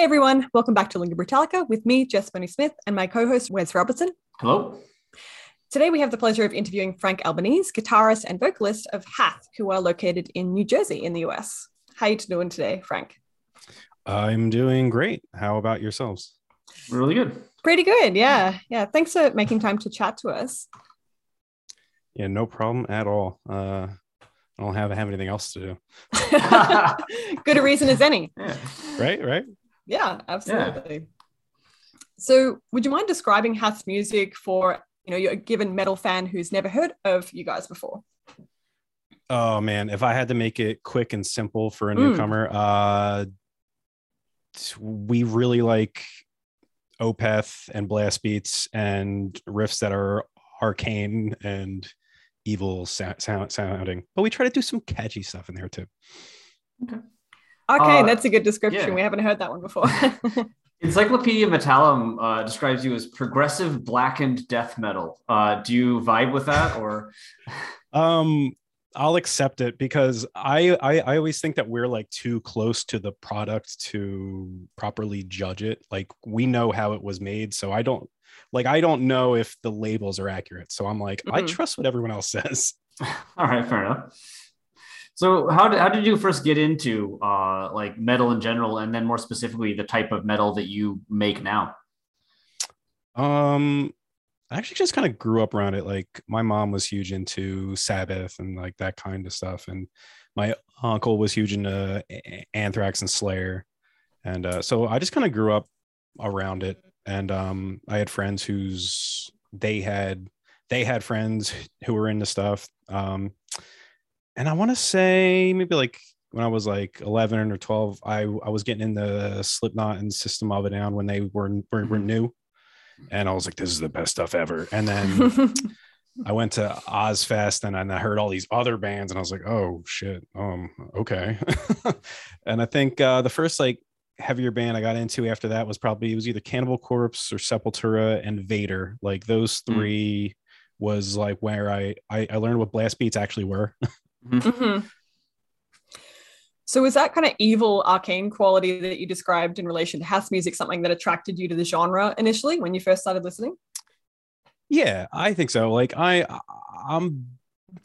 Hey everyone, welcome back to Lingüa Brütallica with me, Jess Bonnie Smith, and my co host, Wes Robertson. Hello. Today we have the pleasure of interviewing Frank Albanese, guitarist and vocalist of Hath, who are located in New Jersey in the US. How are you doing today, Frank? I'm doing great. How about yourselves? Really good. Pretty good, yeah. Yeah. Thanks for making time to chat to us. Yeah, no problem at all. Uh, I don't have have anything else to do. good a reason as any. Yeah. Right, right. Yeah, absolutely. So, would you mind describing Hath's music for you know your given metal fan who's never heard of you guys before? Oh man, if I had to make it quick and simple for a Mm. newcomer, uh, we really like Opeth and blast beats and riffs that are arcane and evil sound, sound, sounding, but we try to do some catchy stuff in there too. Okay, Uh, that's a good description. yeah. We haven't heard that one before. Encyclopedia Metallum uh, describes you as progressive blackened death metal. Uh, do you vibe with that, or Um, I'll accept it because I, I I always think that we're like too close to the product to properly judge it. Like we know how it was made, so I don't like I don't know if the labels are accurate. So I'm like I Mhm. trust what everyone else says. all right, fair enough. So, how did how did you first get into uh, like metal in general, and then more specifically the type of metal that you make now? Um, I actually just kind of grew up around it. Like my mom was huge into Sabbath and like that kind of stuff, and my uncle was huge into Anthrax and Slayer, and uh, so I just kind of grew up around it. And um, I had friends whose they had they had friends who were into stuff. Um, and I want to say maybe like when I was like 11 or 12, I I was getting into the Slipknot and System of a Down when they were were, were Mhm. new and I was like, this is the best stuff ever. And then I went to Ozzfest and, and I heard all these other bands and I was like, oh shit, um, okay. and I think uh, the first like heavier band I got into after that was probably it was either Cannibal Corpse or Sepultura and Vader. Like those Mm. three was like where I, I I learned what blast beats actually were. Mhm. So, was that kind of evil arcane quality that you described in relation to Hath's music something that attracted you to the genre initially when you first started listening? Yeah, I think so. Like I I'm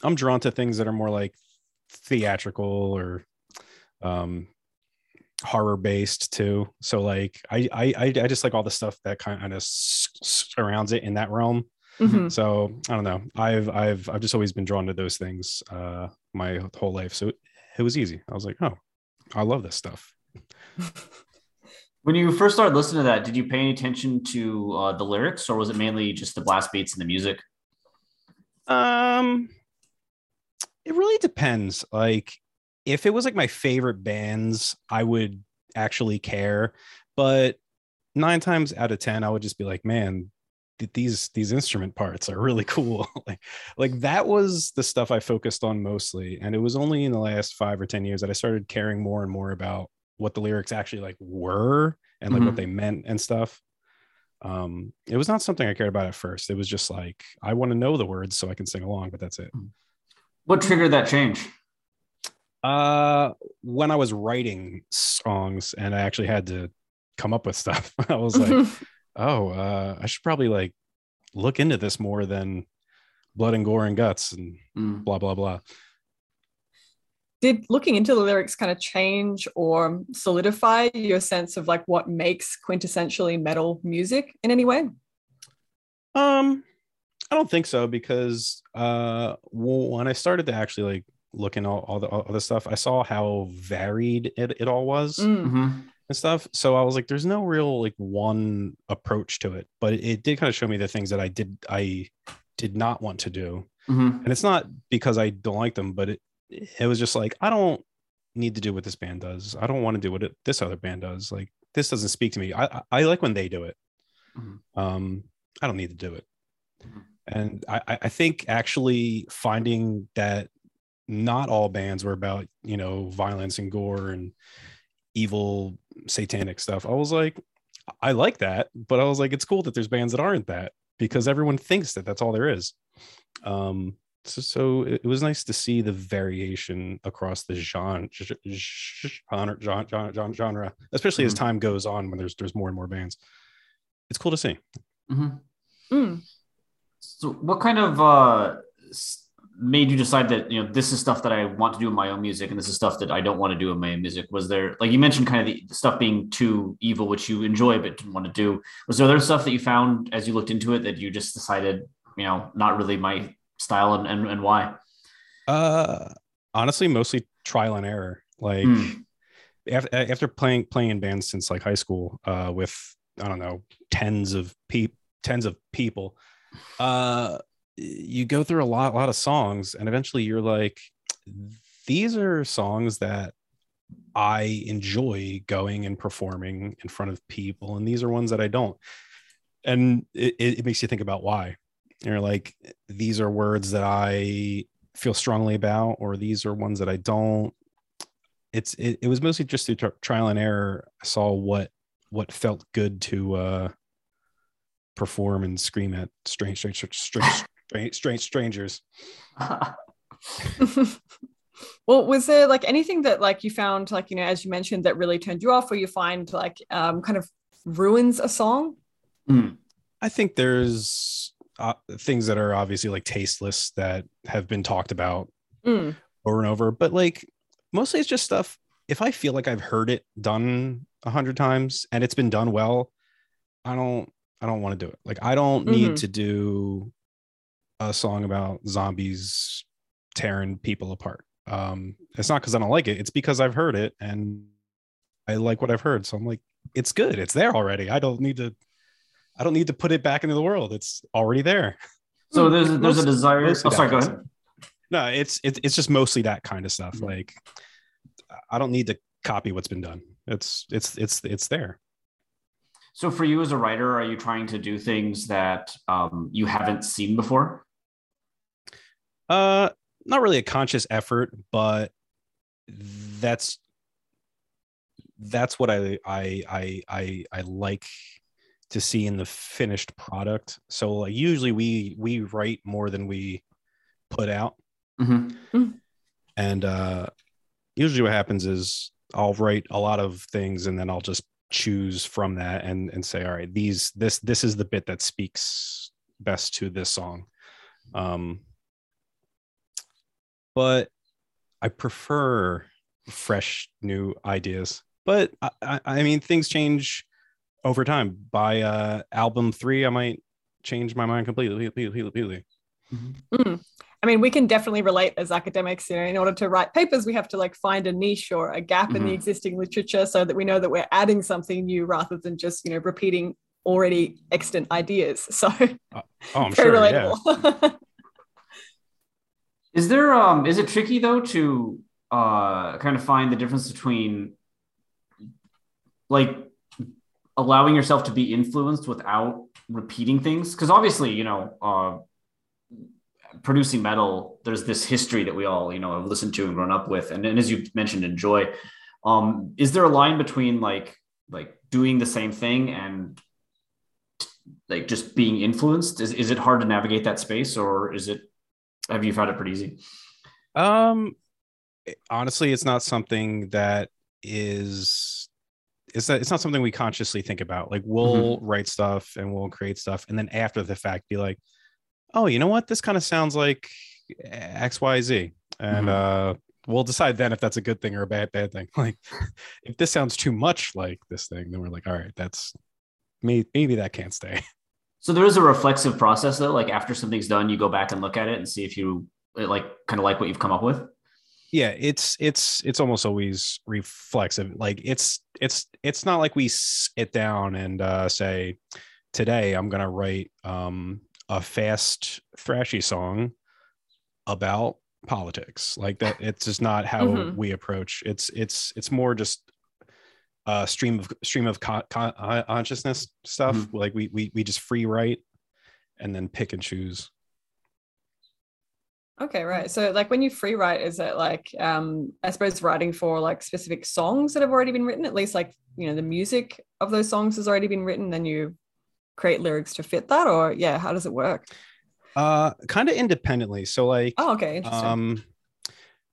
I'm drawn to things that are more like theatrical or um horror based too. So like I I I I just like all the stuff that kind of surrounds it in that realm. Mhm. So I don't know. I've I've I've just always been drawn to those things uh my whole life. So it, it was easy. I was like, "Oh, I love this stuff." When you first started listening to that, did you pay any attention to uh, the lyrics, or was it mainly just the blast beats and the music? Um, it really depends. Like, if it was like my favorite bands, I would actually care. But nine times out of ten, I would just be like, man, th- these these instrument parts are really cool. like, like that was the stuff I focused on mostly. And it was only in the last five or ten years that I started caring more and more about what the lyrics actually like were and like Mhm. what they meant and stuff um it was not something i cared about at first it was just like i want to know the words so i can sing along but that's it What triggered that change? uh when i was writing songs and i actually had to come up with stuff i was like oh uh i should probably like look into this more than blood and gore and guts and Mm. blah blah blah did looking into the lyrics kind of change or solidify your sense of like what makes quintessentially metal music in any way? Um, I don't think so because uh, when I started to actually like look in all, all the all the stuff, I saw how varied it, it all was Mm. Mm-hmm. And stuff. So I was like, there's no real like one approach to it, but it, did kind of show me the things that I did I did not want to do, Mm-hmm. and it's not because I don't like them, but it it was just like I don't need to do what this band does. I don't want to do what it, this other band does. Like this doesn't speak to me. I I, like when they do it. Mhm. Um, I don't need to do it. Mhm. And I I think actually finding that not all bands were about you know violence and gore and evil satanic stuff. I was like, I like that, but I was like, it's cool that there's bands that aren't that because everyone thinks that that's all there is. Um, so, so it, it was nice to see the variation across the genre, genre, genre, genre, genre especially as Mhm. time goes on when there's there's more and more bands. It's cool to see. Mm-hmm. Mm. So, what kind of uh, s- made you decide that you know this is stuff that I want to do in my own music, and this is stuff that I don't want to do in my own music? Was there, like you mentioned, kind of the stuff being too evil, which you enjoy but didn't want to do? Was there other stuff that you found as you looked into it that you just decided, you know, not really my style, and and, and why? Uh, honestly, mostly trial and error. Like Hmm. after, after playing playing in bands since like high school, uh, with I don't know tens of peop tens of people, uh, you go through a lot a lot of songs, and eventually you're like, these are songs that I enjoy going and performing in front of people, and these are ones that I don't. And it, it, makes you think about why. You're like, these are words that I feel strongly about, or these are ones that I don't. It's it, it was mostly just through tri- trial and error. I saw what what felt good to uh perform and scream at strange strange strange, strange strangers. well, was there like anything that like you found like you know as you mentioned that really turned you off, or you find like um, kind of ruins a song? I think there's uh, things that are obviously like tasteless that have been talked about Mm. over and over, but like mostly it's just stuff. If I feel like I've heard it done a hundred times and it's been done well, I don't I don't want to do it. Like I don't need Mhm. to do a song about zombies tearing people apart. Um, it's not because I don't like it, it's because I've heard it and I like what I've heard. So I'm like, it's good, it's there already. I don't need to I don't need to put it back into the world. It's already there. so there's a, there's a desire. Oh, sorry, that go ahead. No, it's it's it's just mostly that kind of stuff. Mhm. Like I don't need to copy what's been done. It's it's it's it's there. So for you as a writer, are you trying to do things that um, you haven't seen before? Uh not really a conscious effort, but that's that's what I I I I I like to see in the finished product. So like usually we we write more than we put out. Mm-hmm. and uh usually what happens is i'll write a lot of things and then i'll just choose from that and and say all right these this this is the bit that speaks best to this song um but i prefer fresh new ideas but i i, I mean things change over time by uh album three i might change my mind completely completely, completely. Mm. I mean, we can definitely relate as academics. You know, in order to write papers, we have to like find a niche or a gap in the Mhm. existing literature, so that we know that we're adding something new rather than just you know repeating already extant ideas. So oh i'm very sure yeah. Is there um is it tricky though to uh kind of find the difference between like allowing yourself to be influenced without repeating things? Because obviously, you know, uh producing metal, there's this history that we all, you know, have listened to and grown up with, and, and as you mentioned, enjoy. Um, is there a line between like like doing the same thing and like just being influenced? Is is it hard to navigate that space, or is it have you found it pretty easy? Um, honestly, it's not something that is. It's not, it's not something we consciously think about. Like we'll write stuff and we'll create stuff, and then after the fact, be like, "Oh, you know what? This kind of sounds like X, Y, Z," and uh, we'll decide then if that's a good thing or a bad bad thing. Like, if this sounds too much like this thing, then we're like, all right, that's maybe maybe that can't stay. So there is a reflexive process though. Like after something's done, you go back and look at it and see if you like kind of like what you've come up with. Yeah, it's it's it's almost always reflexive. Like it's it's it's not like we sit down and uh, say, today I'm gonna write um, a fast thrashy song about politics like that it's just not how Mhm. we approach it's it's it's more just a stream of stream of con- con- uh, consciousness stuff like we, we we just free write and then pick and choose Okay, right. So like when you free write, is it like um I suppose writing for like specific songs that have already been written, at least like you know, the music of those songs has already been written, then you create lyrics to fit that, or yeah, how does it work? uh kind of independently so like Oh, okay, interesting. um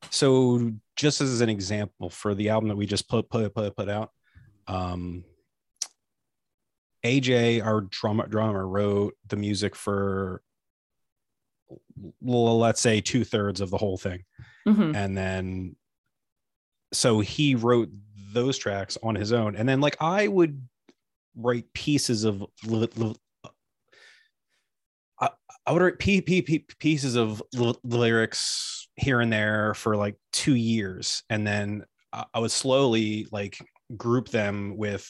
so just as an example for the album that we just put put put, put out um aj our drummer drummer wrote the music for let's say two-thirds of the whole thing. Mhm. and then so he wrote those tracks on his own. And then like i would write pieces of li- li- I, I would write p- p- p- pieces of li- lyrics here and there for like two years. And then I, I would slowly like group them with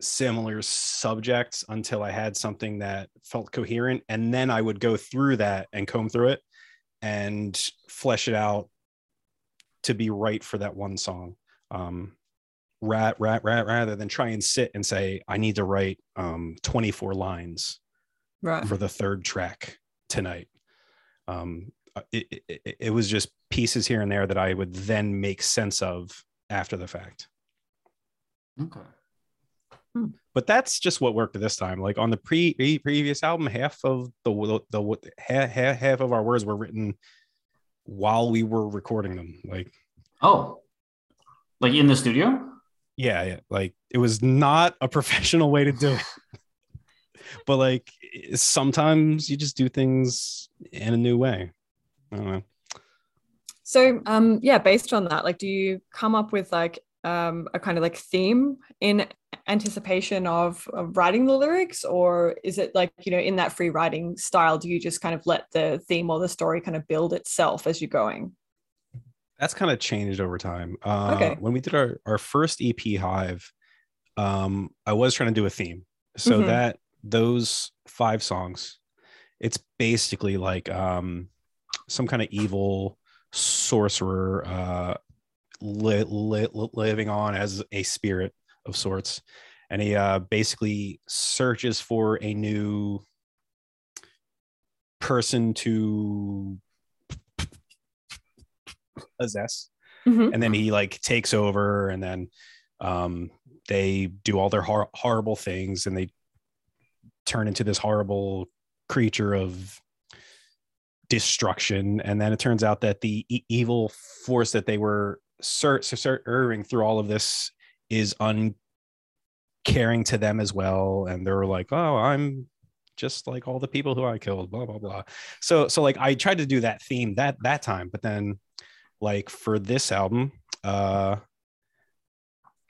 similar subjects until i had something that felt coherent. And then i would go through that and comb through it and flesh it out to be right for that one song. Um rat rat rat rather than try and sit and say i need to write um 24 lines right. for the third track tonight. Um it, it, it was just pieces here and there that i would then make sense of after the fact. Okay. Hmm. but that's just what worked this time. Like on the pre pre- previous album half of the the, the half, half of our words were written while we were recording them. Like Oh, like in the studio? yeah, yeah. Like it was not a professional way to do it. But like sometimes you just do things in a new way. I don't know So um yeah, based on that, like do you come up with like um a kind of like theme in anticipation of, of writing the lyrics or is it like you know in that free writing style do you just kind of let the theme or the story kind of build itself as you're going that's kind of changed over time uh Okay. when we did our our first ep hive um i was trying to do a theme so Mhm. that those five songs it's basically like um some kind of evil sorcerer uh li- li- li- living on as a spirit of sorts and he uh basically searches for a new person to possess Mhm. and then he like takes over and then um they do all their hor- horrible things and they turn into this horrible creature of destruction and then it turns out that the e- evil force that they were ser- ser- serving through all of this is uncaring to them as well and they're like oh i'm just like all the people who i killed blah blah blah so so like i tried to do that theme that that time but then like for this album uh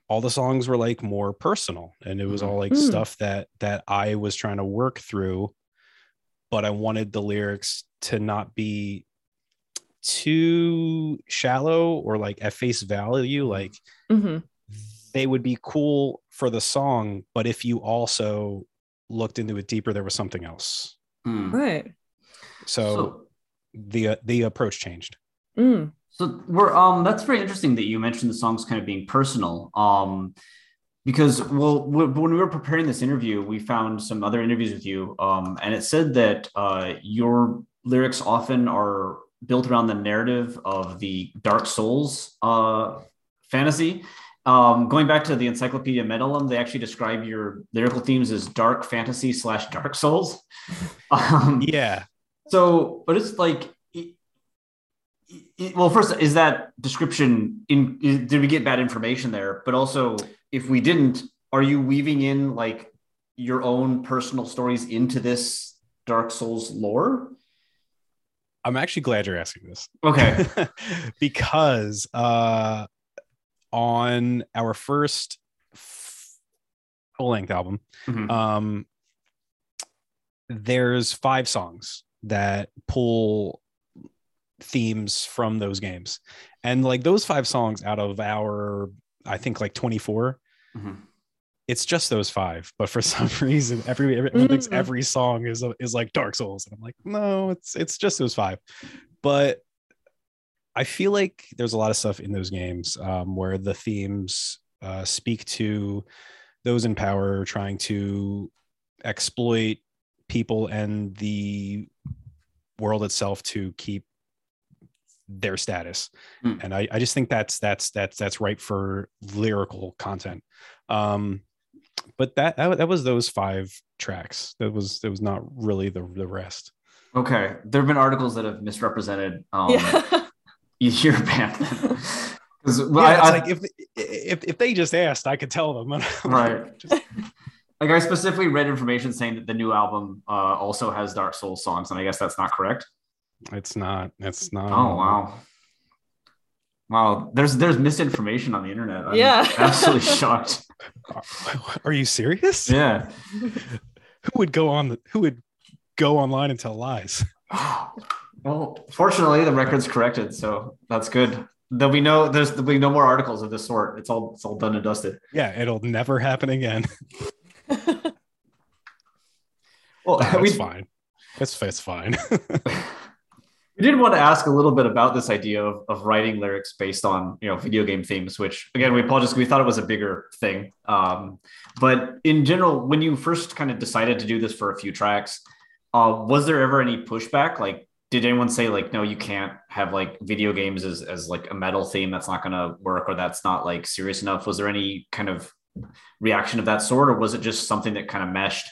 all the songs were like more personal and it was all like Mm. stuff that that i was trying to work through but i wanted the lyrics to not be too shallow or like at face value like Mhm. they would be cool for the song but if you also looked into it deeper there was something else Hmm. right so, So, the uh, the approach changed Mm. so we're um that's very interesting that you mentioned the songs kind of being personal. Um because well when we were preparing this interview, we found some other interviews with you. Um and it said that uh your lyrics often are built around the narrative of the Dark Souls uh fantasy. Um, going back to the Encyclopedia Metallum, they actually describe your lyrical themes as dark fantasy slash Dark Souls. Um, yeah so, but it's like, well, first, is that description in? Did we get bad information there? But also, if we didn't, are you weaving in like your own personal stories into this Dark Souls lore? I'm actually glad you're asking this. Okay. because uh, on our first full length album, Mhm. um, there's five songs that pull themes from those games. And like those five songs out of our, I think like 24, It's just those five. But for some reason, every everyone thinks Mm. every song is is like Dark Souls, and I'm like, no, it's it's just those five. But I feel like there's a lot of stuff in those games um, where the themes uh, speak to those in power trying to exploit people and the world itself to keep their status Mm. and I, I just think that's that's that's that's right for lyrical content um but that that, that was those five tracks that was that was not really the the rest Okay. There have been articles that have misrepresented um, yeah. your band. Because yeah, I, I- like if, if if they just asked i could tell them Right. Just- like I specifically read information saying that the new album uh, also has Dark Souls songs, and I guess that's not correct. It's not it's not Oh wow. Wow, there's there's misinformation on the internet. I'm Yeah. absolutely shocked. are you serious Yeah. who would go on the who would go online and tell lies Well, fortunately, the record's corrected, so that's good. There'll be no there's there'll be no more articles of this sort. It's all it's all done and dusted. yeah it'll never happen again Well, that's we, fine it's, it's fine we did want to ask a little bit about this idea of, of writing lyrics based on you know video game themes which again we apologize we thought it was a bigger thing. Um, but in general when you first kind of decided to do this for a few tracks uh, was there ever any pushback? Like did anyone say like no you can't have like video games as, as like a metal theme that's not going to work or that's not like serious enough was there any kind of reaction of that sort or was it just something that kind of meshed?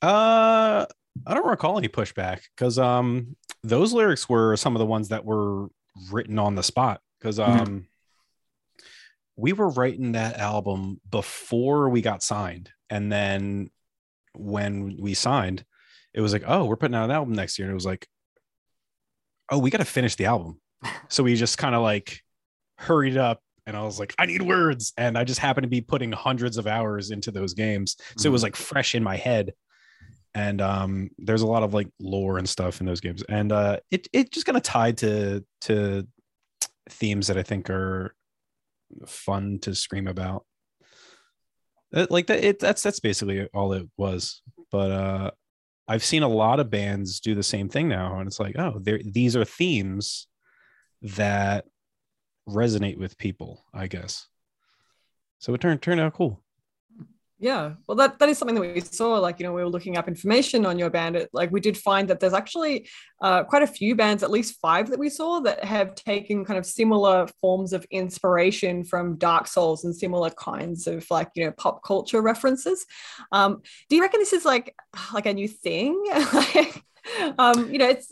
Uh, I don't recall any pushback because um those lyrics were some of the ones that were written on the spot because Mhm. um we were writing that album before we got signed and then when we signed it was like oh we're putting out an album next year and it was like oh we got to finish the album. So we just kind of like hurried up and I was like I need words and I just happened to be putting hundreds of hours into those games so it was like fresh in my head and um there's a lot of like lore and stuff in those games and uh it it just kind of tied to to themes that i think are fun to scream about. It- like that it that's that's basically all it was but uh i've seen a lot of bands do the same thing now and it's like oh these are themes that resonate with people i guess. So it turned turned out cool Yeah, well, that that is something that we saw. Like, you know, we were looking up information on your band. It, like, we did find that there's actually uh, quite a few bands, at least five that we saw, that have taken kind of similar forms of inspiration from Dark Souls and similar kinds of like, you know, pop culture references. Um, do you reckon this is like like a new thing? um, you know, it's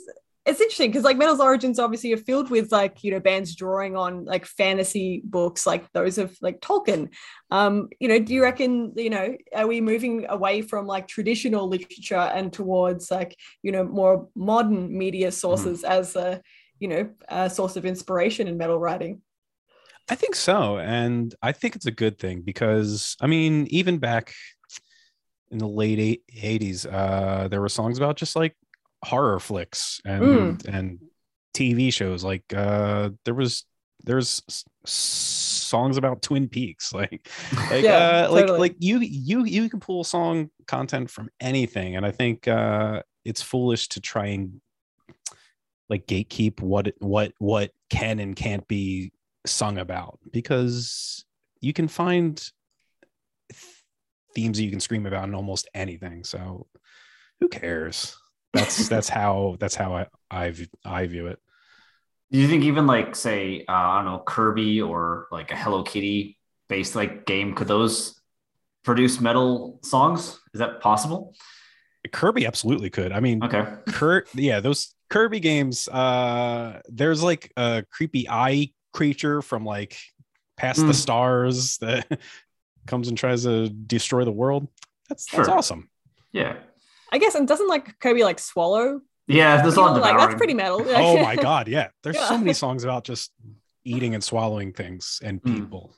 it's interesting because like metal's origins obviously are filled with like you know bands drawing on like fantasy books like those of like tolkien um you know do you reckon you know are we moving away from like traditional literature and towards like you know more modern media sources as a you know a source of inspiration in metal writing I think so. And I think it's a good thing because, I mean, even back in the late 80s, uh, there were songs about just like horror flicks and, Mm. and TV shows. Like uh, there was, there's songs about Twin Peaks. Like, like, Yeah, uh, like, totally. like you, you, you can pull song content from anything. And I think uh, it's foolish to try and like gatekeep what, what, what can and can't be sung about because you can find themes that you can scream about in almost anything so who cares that's that's how that's how I I view it Do you think even like say uh, I don't know Kirby or like a Hello Kitty based like game could those produce metal songs? Is that possible? kirby absolutely could i mean Okay. Kurt, yeah, those Kirby games. Uh, there's like a creepy eye creature from like past the Mm. stars that comes and tries to destroy the world. That's that's awesome. Yeah. I guess and doesn't like kirby like swallow Yeah, there's a lot of like that's pretty metal. oh my god, yeah. There's Yeah. so many songs about just eating and swallowing things and Mm. people.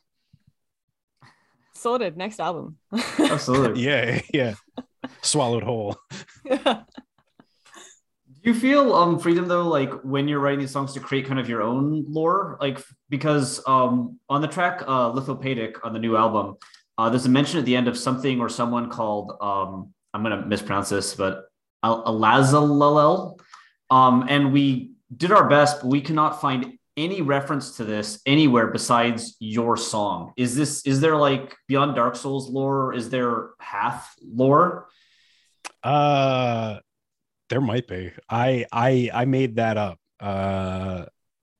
Sorted. Next album. Absolutely. Yeah, yeah. Swallowed whole. Do you feel um freedom though, like when you're writing these songs to create kind of your own lore? Like because um on the track uh Lithopedic on the new album, uh there's a mention at the end of something or someone called um I'm gonna mispronounce this, but Al- Alazalalel. Um and we did our best, but we cannot find any reference to this anywhere besides your song. Is this is there like beyond Dark Souls lore? Is there Hath lore? Uh there might be. I I I made that up. Uh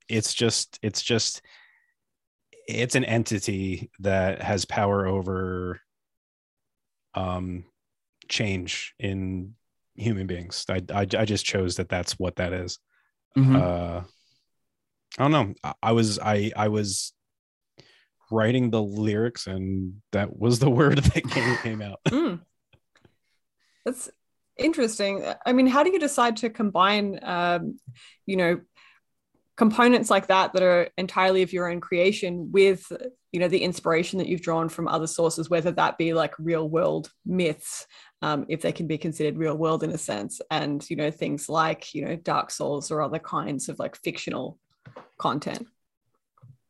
it's just it's just it's an entity that has power over um change in human beings. I I, I just chose that that's what that is. Mhm. uh i don't know I, I was i i was writing the lyrics and that was the word that came, came out Mm. That's interesting. I mean, how do you decide to combine, um, you know, components like that that are entirely of your own creation with, you know, the inspiration that you've drawn from other sources, whether that be like real world myths, um, if they can be considered real world in a sense, and you know, things like you know, Dark Souls or other kinds of like fictional content.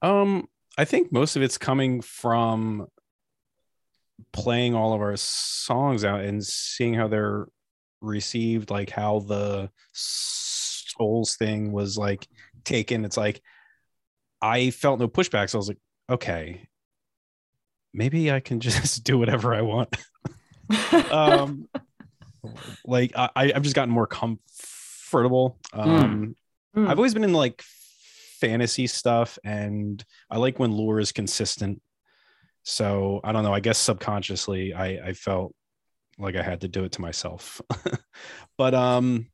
um i think most of it's coming from playing all of our songs out and seeing how they're received like how the souls thing was like taken it's like i felt no pushback so i was like okay maybe i can just do whatever i want. Um like I, i've just gotten more comfortable. Um Mm. i've always been in like fantasy stuff and i like when lore is consistent. So i don't know i guess subconsciously i i felt like i had to do it to myself. But um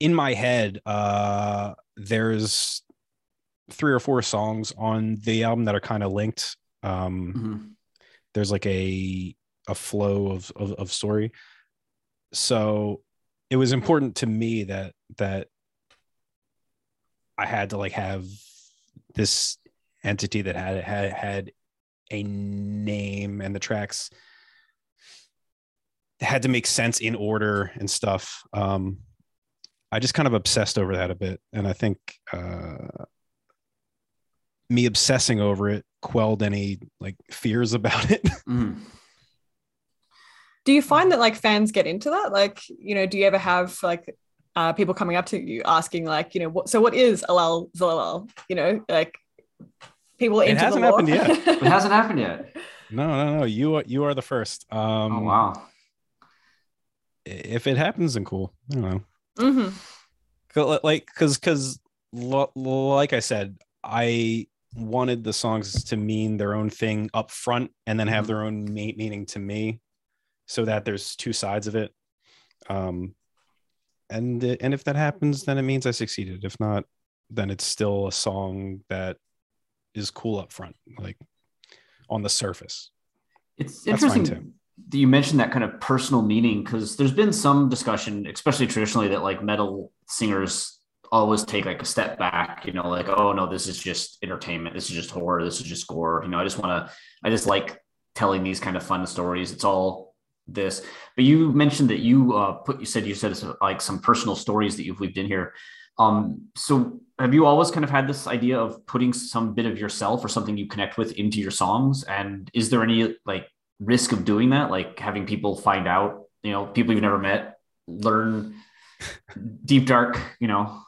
in my head uh there's three or four songs on the album that are kind of linked. Um Mhm. there's like a a flow of, of of story. So it was important to me that that i had to like have this entity that had had had a name and the tracks had to make sense in order and stuff. Um i just kind of obsessed over that a bit and i think uh me obsessing over it quelled any like fears about it Mhm. do you find that like fans get into that like you know do you ever have like uh, people coming up to you asking like you know what so what is alal zalal you know like people It into hasn't the lore? happened yet. It hasn't happened yet. no no no you are you are the first um oh wow. if it happens then cool i don't know Mhm. 'Cause, like because because like i said i wanted the songs to mean their own thing up front and then have Mhm. their own me- meaning to me so that there's two sides of it um and and if that happens then it means i succeeded if not then it's still a song that is cool up front like on the surface It's That's fine, interesting you mentioned that kind of personal meaning because there's been some discussion, especially traditionally, that like metal singers always take like a step back, you know, like, oh no, this is just entertainment. This is just horror. This is just gore. You know, I just want to, I just like telling these kind of fun stories. It's all this. But you mentioned that you uh, put, you said, you said it's like some personal stories that you've weaved in here. Um, so have you always kind of had this idea of putting some bit of yourself or something you connect with into your songs? And is there any like risk of doing that? Like having people find out, you know, people you've never met, learn deep, dark, you know,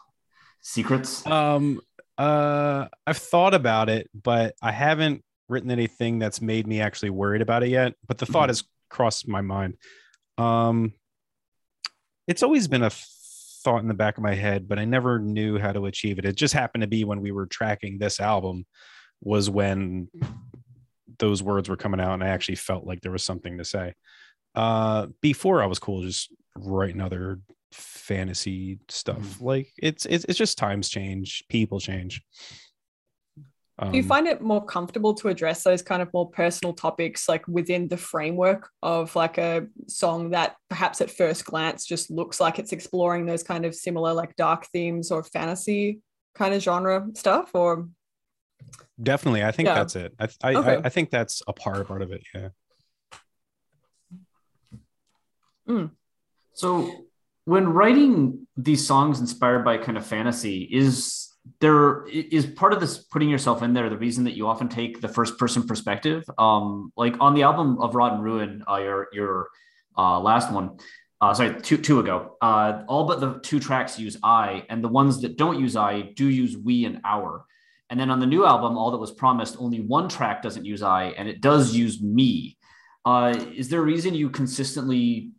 secrets? Um, uh, I've thought about it, but I haven't written anything that's made me actually worried about it yet. But the thought Mhm. has crossed my mind. Um, it's always been a thought in the back of my head, but I never knew how to achieve it. It just happened to be when we were tracking this album was when those words were coming out, and I actually felt like there was something to say. Uh, before I was cool, just writing other fantasy stuff. Like it's it's it's just times change, people change. Um, Do you find it more comfortable to address those kind of more personal topics, like within the framework of like a song that perhaps at first glance just looks like it's exploring those kind of similar like dark themes or fantasy kind of genre stuff? Or definitely, I think Yeah. that's it. I I, Okay. I I think that's a part part of it. Yeah. So, when writing these songs inspired by kind of fantasy, is there is part of this putting yourself in there the reason that you often take the first person perspective? Um, like on the album of Rot and Ruin, uh, your your uh, last one, uh, sorry, two two ago, uh, all but the two tracks use I, and the ones that don't use I do use we and our. And then on the new album, all that was promised, only one track doesn't use I, and it does use me. Uh, is there a reason you consistently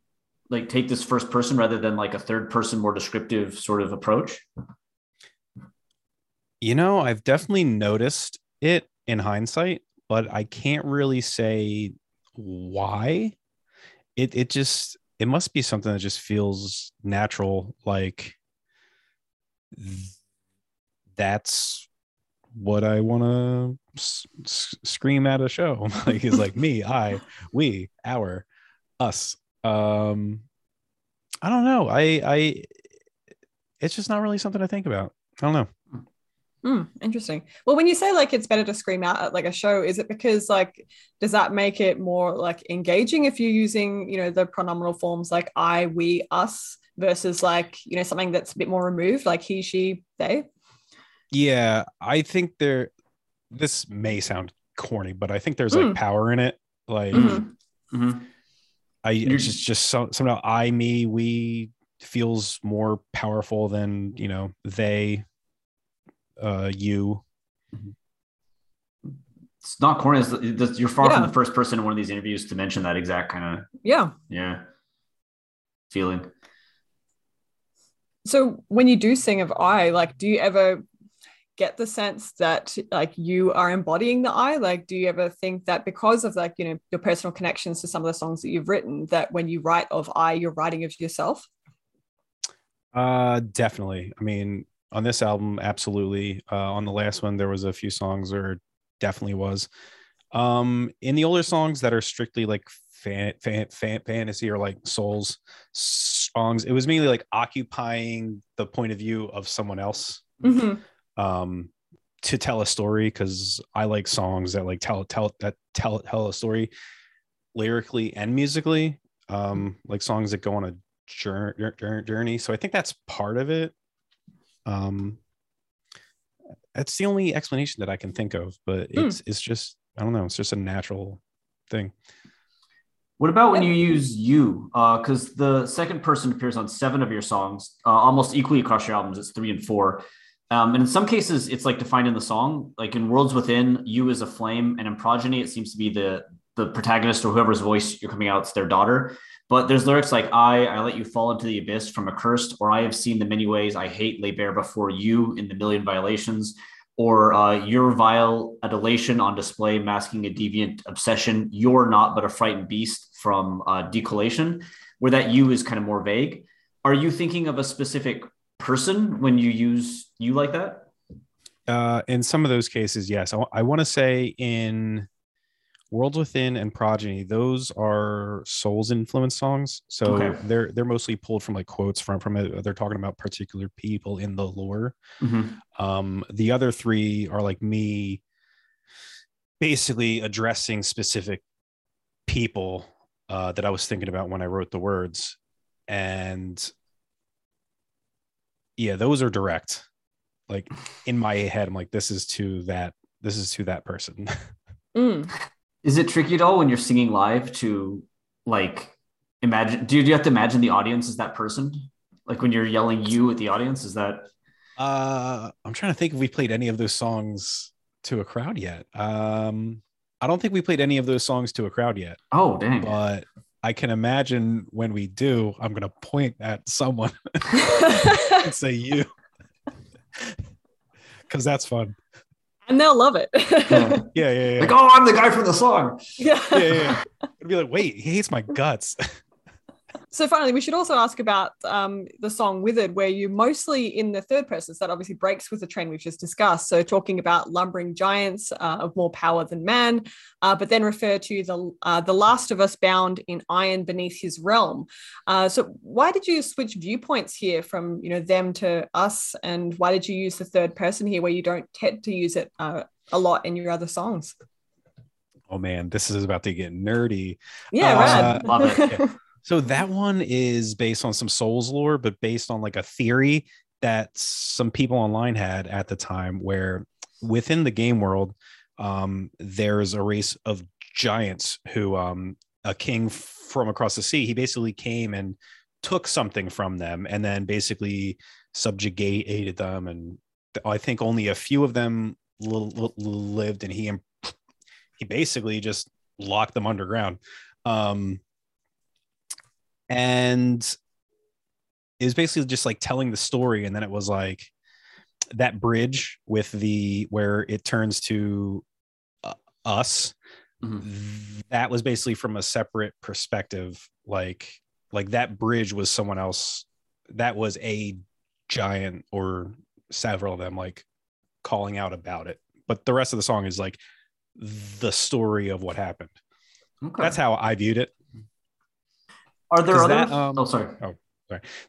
like take this first person rather than like a third person more descriptive sort of approach You know, I've definitely noticed it in hindsight, but I can't really say why. It it just it must be something that just feels natural like th- that's what I want to s- s- scream at a show. like is like me, I, we, our, us. Um I don't know. I I it's just not really something I think about. I don't know. Hmm, interesting. Well, when you say like it's better to scream out at like a show, is it because like does that make it more like engaging if you're using you know the pronominal forms like I, we, us versus like you know something that's a bit more removed like he, she, they? Yeah, I think there. This may sound corny, but I think there's like Mm. power in it. Like Mhm. Mhm. I it's just just so, somehow I, me, we feels more powerful than you know they, uh, you. it's not corny it's, it's- you're far from the first person in one of these interviews to mention that exact kind of Yeah. yeah feeling So when you do sing of I, like, do you ever get the sense that like you are embodying the I? Like, do you ever think that because of like, you know, your personal connections to some of the songs that you've written, that when you write of I, you're writing of yourself? Uh, definitely. I mean, on this album, absolutely. Uh, on the last one, there was a few songs or definitely was. Um, in the older songs that are strictly like fan, fan, fan, fantasy or like souls songs, it was mainly like occupying the point of view of someone else Mhm. Um to tell a story because I like songs that like tell tell that tell tell a story lyrically and musically um like songs that go on a journey journey. So I think that's part of it. Um that's the only explanation that I can think of but Hmm. it's it's just I don't know it's just a natural thing. What about when you use you? Uh because the second person appears on seven of your songs uh, almost equally across your albums. It's three and four um, and in some cases it's like defined in the song. Like in worlds within you is a flame and in progeny it seems to be the the protagonist or whoever's voice you're coming out it's their daughter. But there's lyrics like i i let you fall into the abyss from accursed or i have seen the many ways i hate lay bare before you in the million violations or uh, your vile adulation on display masking a deviant obsession. You're not but a frightened beast from uh, decollation where that you is kind of more vague. Are you thinking of a specific person when you use you like that? Uh in some of those cases yes. I want to say in worlds within and progeny those are souls influenced songs. So Okay. they're they're mostly pulled from like quotes from from it. They're talking about particular people in the lore. Um the other three are like me basically addressing specific people uh that i was thinking about when i wrote the words. And yeah those are direct. Like in my head i'm like this is to that this is to that person. Mm. is it tricky at all when you're singing live to like imagine do you, do you have to imagine the audience is that person? Like when you're yelling you at the audience is that? Uh i'm trying to think if we played any of those songs to a crowd yet. Um i don't think we played any of those songs to a crowd yet. Oh dang. But i can imagine when we do i'm gonna point at someone and say you because that's fun and they'll love it. Yeah. yeah yeah yeah like oh i'm the guy from the song yeah. yeah, yeah. It'd be like, wait, he hates my guts. So finally, we should also ask about um, the song "Withered," where you mostly in the third person. So that obviously breaks with the trend we've just discussed. So talking about lumbering giants uh, of more power than man, uh, but then refer to the uh, the Last of Us bound in iron beneath his realm. Uh, so why did you switch viewpoints here from you know them to us, and why did you use the third person here, where you don't tend to use it uh, a lot in your other songs? Oh man, this is about to get nerdy. Yeah, Uh, rad. love it. Yeah. So that one is based on some Souls lore, but based on like a theory that some people online had at the time, where within the game world, um, there's a race of giants who um, a king from across the sea. He basically came and took something from them, and then basically subjugated them. And I think only a few of them li- li- lived, and he he basically just locked them underground. Um, and it was basically just like telling the story. And then it was like that bridge with the where it turns to uh, us Mhm. that was basically from a separate perspective. Like like that bridge was someone else. That was a giant or several of them like calling out about it. But the rest of the song is like the story of what happened. Okay. that's how i viewed it Are there 'cause other? that, um, oh, sorry.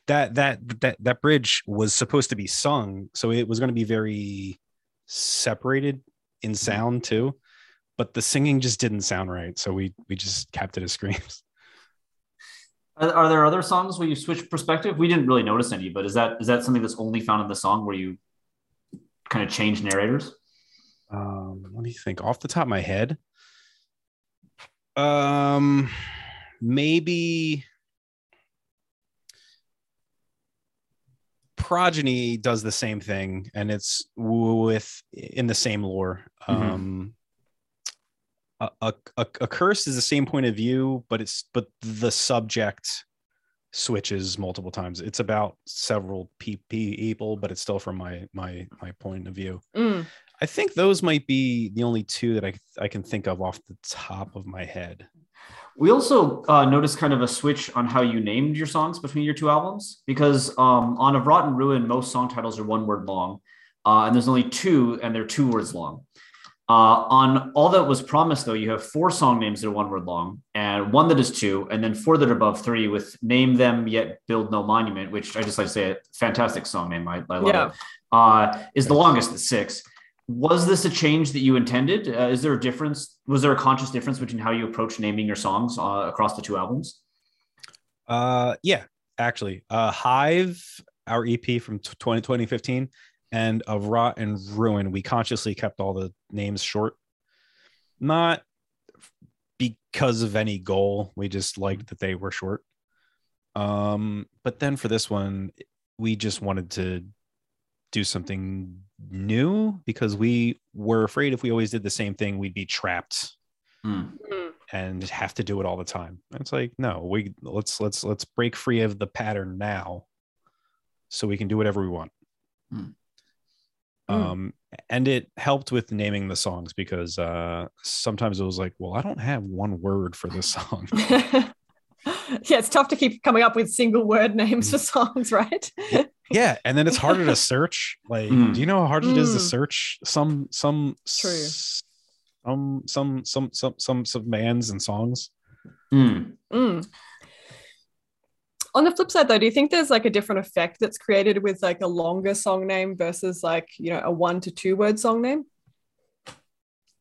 that that that that bridge was supposed to be sung so it was going to be very separated in sound too but the singing just didn't sound right so we we just kept it as screams Are, are there other songs where you switch perspective? We didn't really notice any, but is that is that something that's only found in the song where you kind of change narrators? um let me think off the top of my head um maybe progeny does the same thing and it's with in the same lore Mhm. um a, a, a, a curse is the same point of view but it's but the subject switches multiple times it's about several people but it's still from my my my point of view Mm. I think those might be the only two that I I can think of off the top of my head. We also uh, noticed kind of a switch on how you named your songs between your two albums because um, on Of Rot and Ruin, most song titles are one word long, uh, and there's only two, and they're two words long. Uh, on All That Was Promised, though, you have four song names that are one word long, and one that is two, and then four that are above three with Name Them Yet Build No Monument, which I just like to say, a fantastic song name. I, I love Yeah. it. Uh, is the longest at six. Was this a change that you intended? Uh, is there a difference? Was there a conscious difference between how you approach naming your songs uh, across the two albums? Uh, yeah, actually, uh, Hive, our EP from t- 20, 2015, and of Rot and Ruin, we consciously kept all the names short. Not because of any goal, we just liked that they were short. Um, but then for this one, we just wanted to do something new because we were afraid if we always did the same thing, we'd be trapped. Mm. and have to do it all the time. And it's like, no, we let's let's let's break free of the pattern now so we can do whatever we want. Hmm. Um and it helped with naming the songs because uh sometimes it was like, well, I don't have one word for this song. yeah, it's tough to keep coming up with single word names for songs, right? yeah, and then it's harder to search. Like, Mm. do you know how hard it is to Mm. search some some True. s- some some some some some some bands and songs? Hmm. Mm. On the flip side, though, do you think there's like a different effect that's created with like a longer song name versus like, you know, a one to two word song name?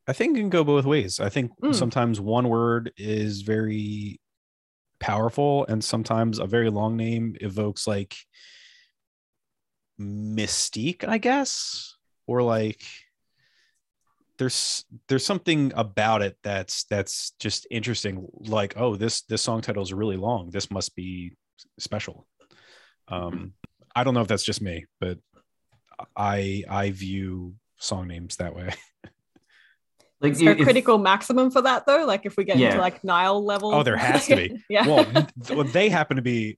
I think it can go both ways. I think Mm. sometimes one word is very powerful, and sometimes a very long name evokes like mystique, I guess, or like there's there's something about it that's that's just interesting. Like, oh, this this song title is really long. This must be special. Um, I don't know if that's just me, but I I view song names that way. Like Is there a if- critical maximum for that though? Like if we get Yeah. into like Nile level? Oh, there has to be. yeah. well, they happen to be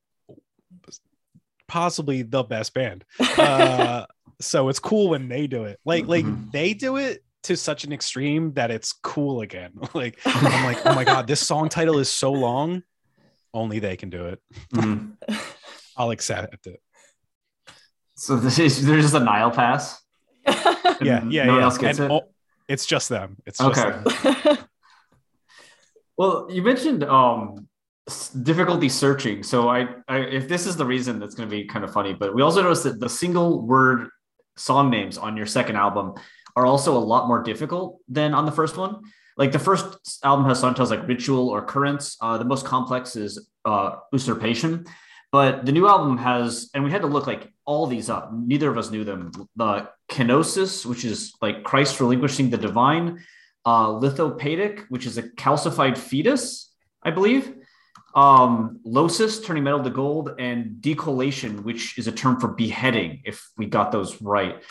possibly the best band. Uh, so it's cool when they do it. Like, like Mhm. they do it to such an extreme that it's cool again. Like, I'm like, oh my god, this song title is so long. only they can do it. Mhm. I'll accept it. So this is there's just a Nile pass. Yeah, yeah, no one else gets And it? o- it's just them. It's just Okay. them. Well, you mentioned um difficulty searching. So I, I if this is the reason that's going to be kind of funny, but we also noticed that the single word song names on your second album are also a lot more difficult than on the first one. Like the first album has song titles like ritual or currents. Uh, the most complex is uh, usurpation. But the new album has, and we had to look like all these up. Neither of us knew them. The kenosis, which is like Christ relinquishing the divine, uh, which is a calcified fetus, I believe. Um, Iosis, turning metal to gold, and decollation, which is a term for beheading, if we got those right.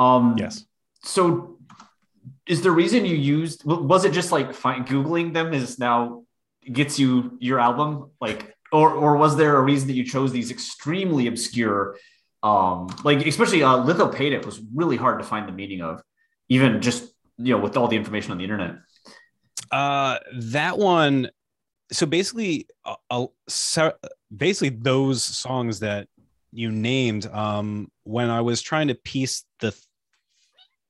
Um, Yes. So, is the reason you used was it just like find, googling them is now gets you your album like or or was there a reason that you chose these extremely obscure um like especially uh Lithopedic was really hard to find the meaning of even just you know with all the information on the internet Uh, that one. So basically, uh, uh, basically those songs that you named. Um, when I was trying to piece the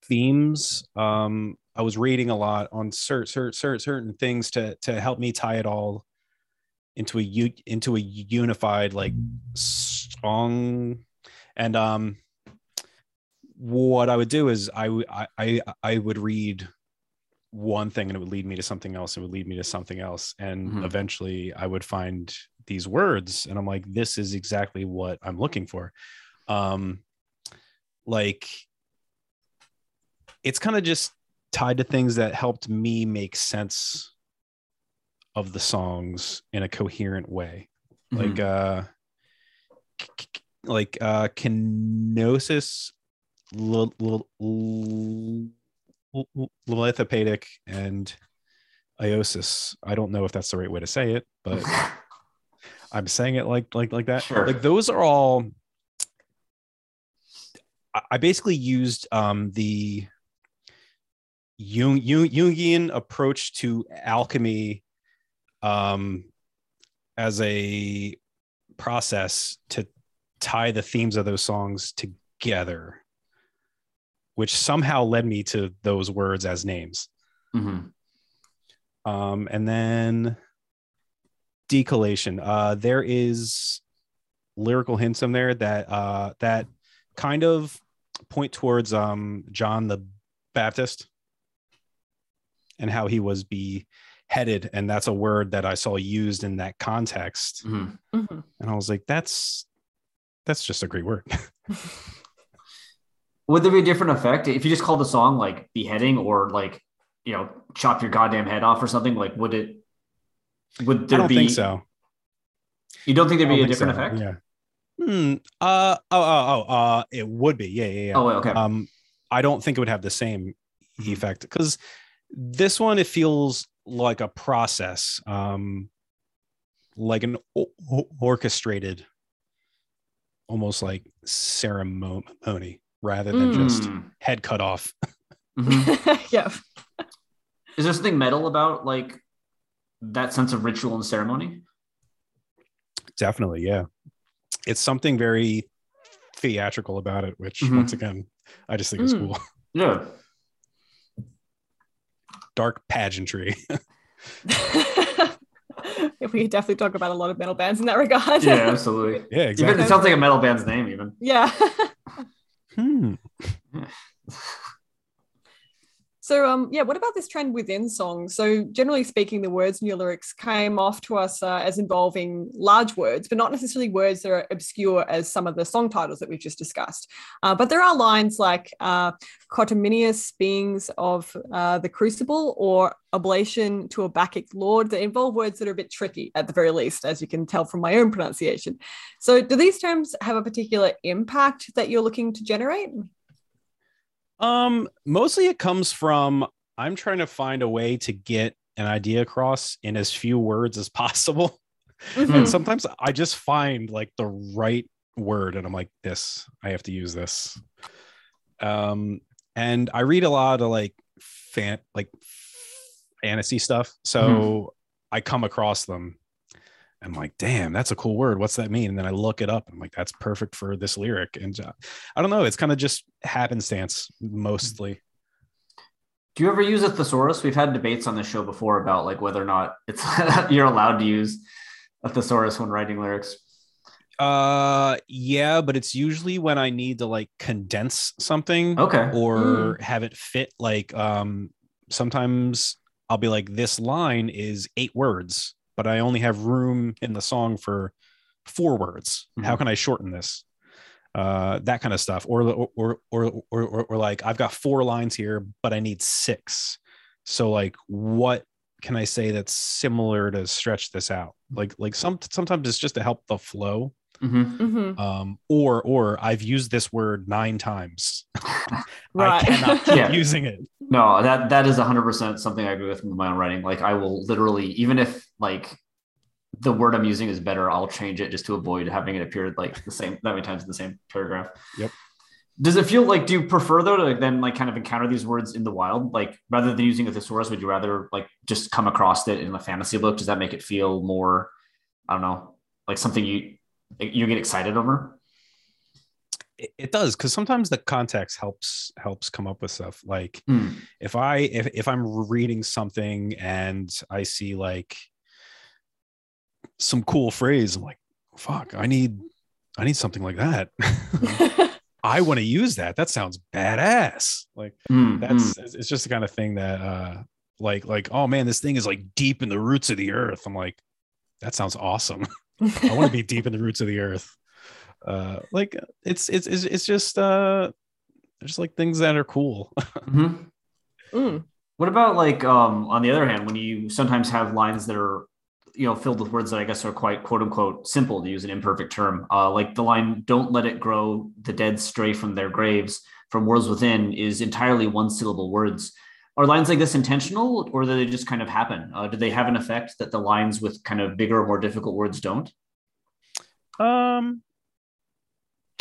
themes, um, I was reading a lot on cert, cert, cert, certain things to to help me tie it all into a u- into a unified like song, and um, what I would do is I would I I would read one thing and it would lead me to something else. It would lead me to something else. And Mhm. eventually i would find these words and i'm like this is exactly what i'm looking for. Um like it's kind of just tied to things that helped me make sense of the songs in a coherent way. Like uh like uh kenosis l- l- l- l- and iosis i don't know if that's the right way to say it but i'm saying it like like like that Sure. like those are all I- i basically used um the Jung, Jung, jungian approach to alchemy um as a process to tie the themes of those songs together which somehow led me to those words as names Mhm. um, and then decollation. Uh, there is lyrical hints in there that uh, that kind of point towards um, John the Baptist and how he was beheaded, and that's a word that I saw used in that context. Mhm. Mhm. And I was like, that's that's just a great word. would there be a different effect if you just called the song like beheading or like you know chop your goddamn head off or something like would it would I there don't be think so. you don't think there'd be a different so. effect Yeah. Hmm. Uh. Oh. Oh. Oh. Uh. It would be. Yeah. Yeah. Yeah. oh okay um i don't think it would have the same Mhm. effect because this one it feels like a process um like an o- orchestrated almost like ceremony rather than Mm. just Hmm. head cut off Mhm. yeah. is there something metal about like that sense of ritual and ceremony definitely yeah it's something very theatrical about it which Mhm. once again i just think is Mm. cool yeah dark pageantry if we could definitely talk about a lot of metal bands in that regard. yeah absolutely yeah even exactly it sounds like a metal band's name even yeah. hmm. So, um, yeah, what about this trend within songs? So, generally speaking, the words in your lyrics came off to us uh, as involving large words, but not necessarily words that are obscure as some of the song titles that we've just discussed. Uh, but there are lines like uh, beings of uh, the crucible or oblation to a Bacchic lord that involve words that are a bit tricky at the very least, as you can tell from my own pronunciation. So, do these terms have a particular impact that you're looking to generate? Um, mostly it comes from I'm trying to find a way to get an idea across in as few words as possible. Mhm. And sometimes I just find like the right word and I'm like, this, I have to use this. Um, and I read a lot of like fan like fantasy stuff. So I come across them. I'm like, damn, that's a cool word. What's that mean? And then I look it up. And I'm like, that's perfect for this lyric. And uh, I don't know. It's kind of just happenstance mostly. Do you ever use a thesaurus? We've had debates on the show before about like whether or not it's you're allowed to use a thesaurus when writing lyrics. Uh, yeah, but it's usually when I need to like condense something, okay, or mm. have it fit. Like, um, sometimes I'll be like, this line is eight words, but I only have room in the song for four words. Mm-hmm. How can I shorten this? Uh, that kind of stuff, or or, or or or or like I've got four lines here, but I need six. So like, what can I say that's similar to stretch this out? Like like some sometimes it's just to help the flow Mm-hmm. Mm-hmm. Um, or or I've used this word nine times. right. I cannot keep yeah. using it. No, that that is hundred percent something I agree with in my own writing. Like I will literally, even if like the word I'm using is better, I'll change it just to avoid having it appear like the same that many times in the same paragraph. Yep. Does it feel like do you prefer though to like, then like kind of encounter these words in the wild? Like rather than using a thesaurus, would you rather like just come across it in a fantasy book? Does that make it feel more, I don't know, like something you you get excited over? It does because sometimes the context helps helps come up with stuff. Like mm. if I if if I'm reading something and I see like some cool phrase, I'm like, fuck, I need I need something like that. I want to use that. That sounds badass. Like mm, that's mm. it's just the kind of thing that uh like like oh man, this thing is like deep in the roots of the earth. I'm like, that sounds awesome. I want to be deep in the roots of the earth. Uh, like it's it's it's, it's just uh, just like things that are cool. mm-hmm. mm. What about like um, on the other hand, when you sometimes have lines that are you know filled with words that I guess are quite quote unquote simple to use an imperfect term, uh, like the line "Don't let it grow, the dead stray from their graves." From worlds within is entirely one syllable words. Are lines like this intentional or do they just kind of happen? Uh, do they have an effect that the lines with kind of bigger more difficult words don't? Um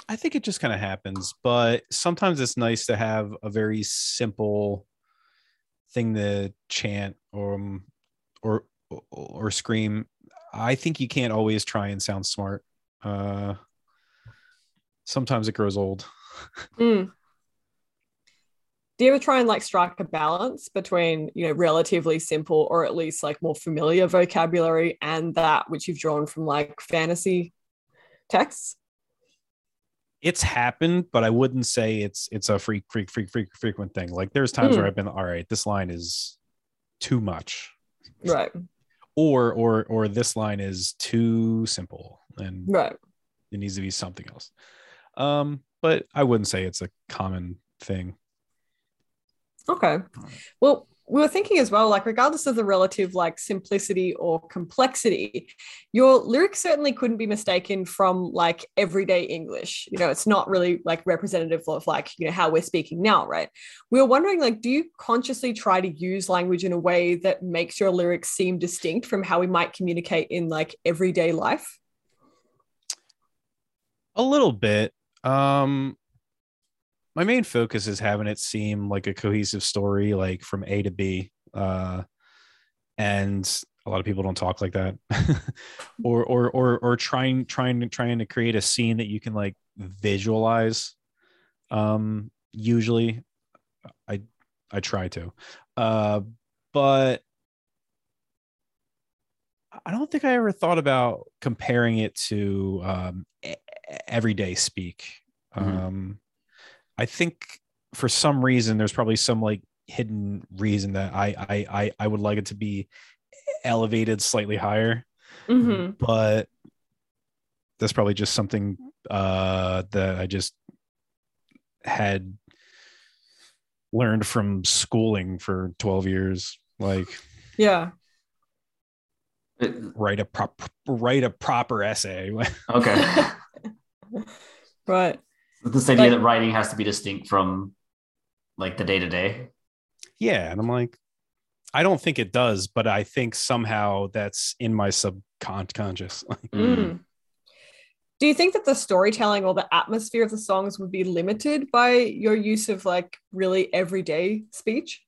i think it just kind of happens but sometimes it's nice to have a very simple thing to chant or um, or or scream i think you can't always try and sound smart. Uh sometimes it grows old. Mm do you ever try and like strike a balance between you know relatively simple or at least like more familiar vocabulary and that which you've drawn from like fantasy texts? It's happened but i wouldn't say it's it's a freak freak freak freak frequent thing. Like there's times mm. where i've been all right this line is too much. Right or or or this line is too simple and right. it needs to be something else. Um but i wouldn't say it's a common thing. Okay. Well, we were thinking as well, like regardless of the relative like simplicity or complexity, your lyrics certainly couldn't be mistaken from like everyday English. You know, it's not really like representative of like, you know, how we're speaking now, right? We were wondering, like, do you consciously try to use language in a way that makes your lyrics seem distinct from how we might communicate in like everyday life? A little bit. Um, my main focus is having it seem like a cohesive story, like from A to B. Uh, and a lot of people don't talk like that, or or or or trying trying to trying to create a scene that you can like visualize. Um, usually, I I try to, uh, but I don't think I ever thought about comparing it to um, everyday speak. Mm-hmm. Um, I think for some reason there's probably some like hidden reason that I I I, I would like it to be elevated slightly higher. Mm-hmm. But that's probably just something uh, that I just had learned from schooling for 12 years. Like, yeah, write a prop, write a proper essay. okay. right this idea like, that writing has to be distinct from like the day to day. Yeah, and I'm like, I don't think it does, but I think somehow that's in my subconscious. mm. Do you think that the storytelling or the atmosphere of the songs would be limited by your use of like really everyday speech?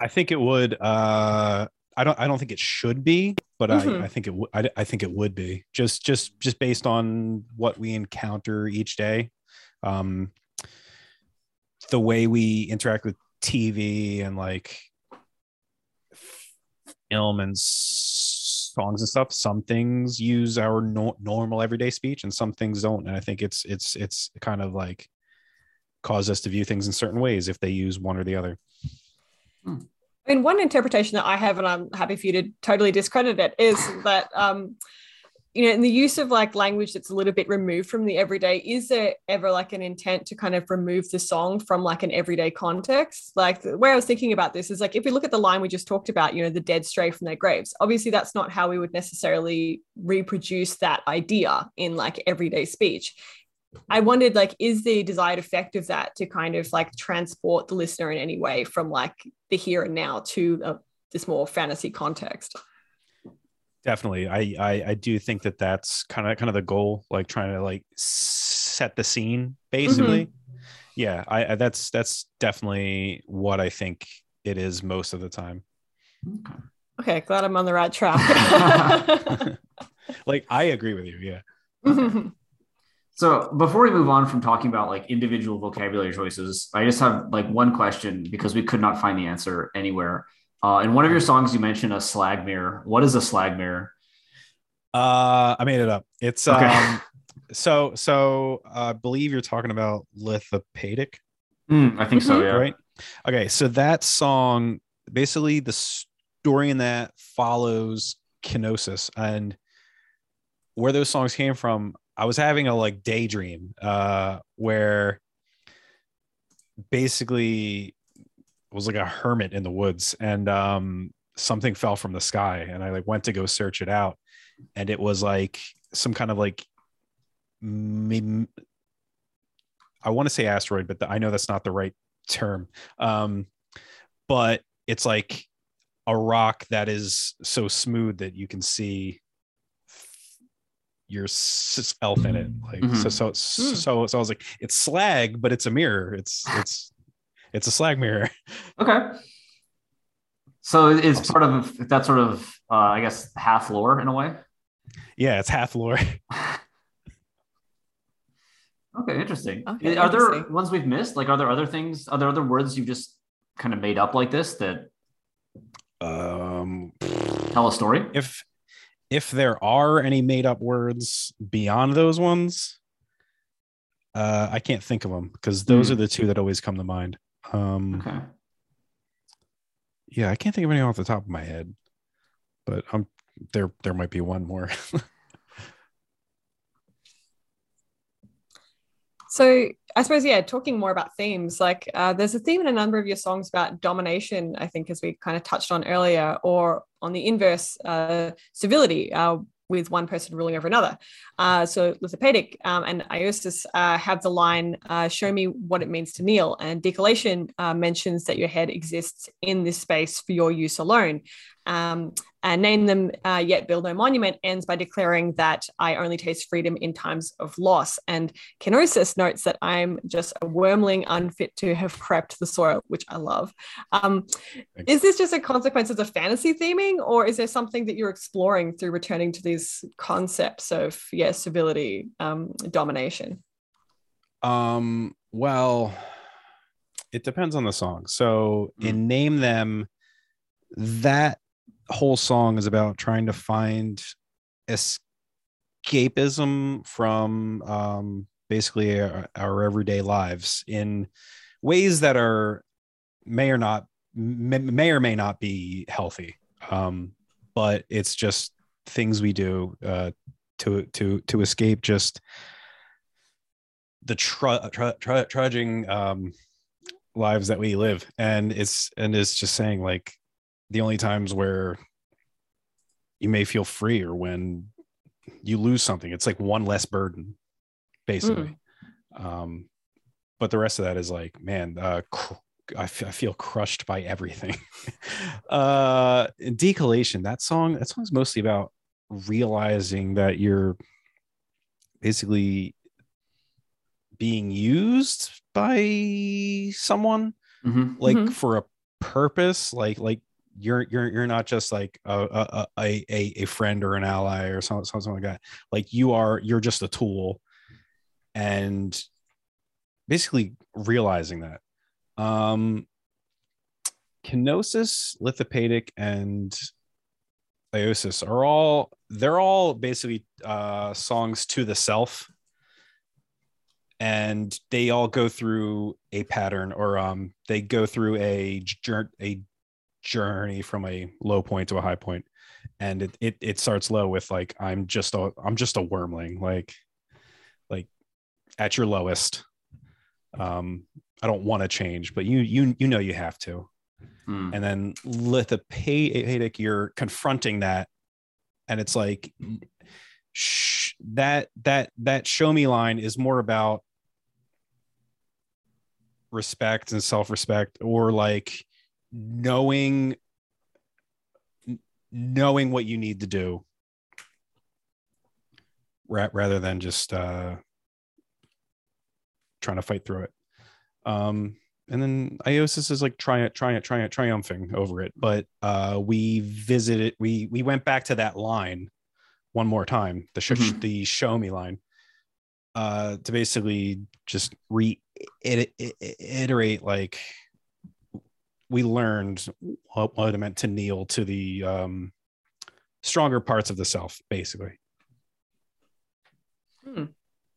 I think it would. Uh, I don't I don't think it should be, but Mhm. I, I think it w- I, I think it would be just just just based on what we encounter each day, um, the way we interact with TV and like film and songs and stuff. Some things use our no- normal everyday speech, and some things don't. And I think it's it's it's kind of like cause us to view things in certain ways if they use one or the other. I mean, one interpretation that I have, and I'm happy for you to totally discredit it, is that um, you know, in the use of like language that's a little bit removed from the everyday, is there ever like an intent to kind of remove the song from like an everyday context? Like the way I was thinking about this is like if we look at the line we just talked about, you know, the dead stray from their graves. Obviously, that's not how we would necessarily reproduce that idea in like everyday speech. I wondered, like, is the desired effect of that to kind of like transport the listener in any way from like the here and now to uh, this more fantasy context? definitely I, I i do think that that's kind of kind of the goal like trying to like set the scene basically yeah I, I that's that's definitely what i think it is most of the time Okay. Okay, glad I'm on the right track. like i agree with you yeah So before we move on from talking about like individual vocabulary choices, I just have like one question because we could not find the answer anywhere. Uh, in one of your songs, you mentioned a slag mirror. What is a slag mirror? uh i made it up it's Okay. um so so i believe you're talking about lithopedic. Hmm, I think so. Mhm. Yeah. right okay so that song basically the story in that follows kenosis and where those songs came from i was having a like daydream uh where basically was like a hermit in the woods and um something fell from the sky and i like went to go search it out and it was like some kind of like mim- i want to say asteroid but i know that's not the right term um but it's like a rock that is so smooth that you can see yourself in it like so Mhm. so so so i was like it's slag but it's a mirror it's it's it's a slag mirror Okay. So it's part of that sort of, uh, I guess, half lore in a way. yeah it's half lore Okay, interesting. Okay, are there ones we've missed? Like, are there other things? Are there other words you've just kind of made up like this that um tell a story? if if there are any made up words beyond those ones uh i can't think of them because those Hmm. are the two that always come to mind um Okay. yeah i can't think of any off the top of my head but um there there might be one more So I suppose, yeah, talking more about themes, like uh, there's a theme in a number of your songs about domination, I think, as we kind of touched on earlier, or on the inverse, uh, civility uh, with one person ruling over another. Uh, so Lithopedic um, and Iosis uh, have the line, uh, show me what it means to kneel. And Decollation uh, mentions that your head exists in this space for your use alone. Um, and name them uh, yet build no monument ends by declaring that I only taste freedom in times of loss. And Kenosis notes that I'm just a wormling unfit to have crept the soil, which I love. Um, is this just a consequence of the fantasy theming, or is there something that you're exploring through returning to these concepts of, yeah, civility, um, domination? um well it depends on the song so in name them that whole song is about trying to find escapism from um basically our, our everyday lives in ways that are may or not may, or may not be healthy. Um but it's just things we do uh to to to escape just the tr- tr- tr- trudging um lives that we live. And it's and it's just saying like the only times where you may feel free or when you lose something it's like one less burden basically um but the rest of that is like man uh cr- I, f- I feel crushed by everything uh decollation that song that song's mostly about realizing that you're basically being used by someone Mhm. like Mhm. for a purpose like like you're you're you're not just like a a a, a friend or an ally or something, something like that. Like you are you're just a tool and basically realizing that. Um kenosis Lithopedic and Iosis are all they're all basically uh songs to the self. And they all go through a pattern or um they go through a a journey from a low point to a high point and it, it it starts low with like i'm just a i'm just a wormling like like at your lowest um i don't want to change but you you you know you have to Hmm. and then Lithopedic you're confronting that and it's like sh- that that that show me line is more about respect and self-respect or like knowing knowing what you need to do rather than just uh trying to fight through it um and then iosis is like trying it trying it trying it triumphing over it but uh we visited we we went back to that line one more time the sh- Mhm. the show me line uh to basically just reiterate like we learned what, what it meant to kneel to the um stronger parts of the self basically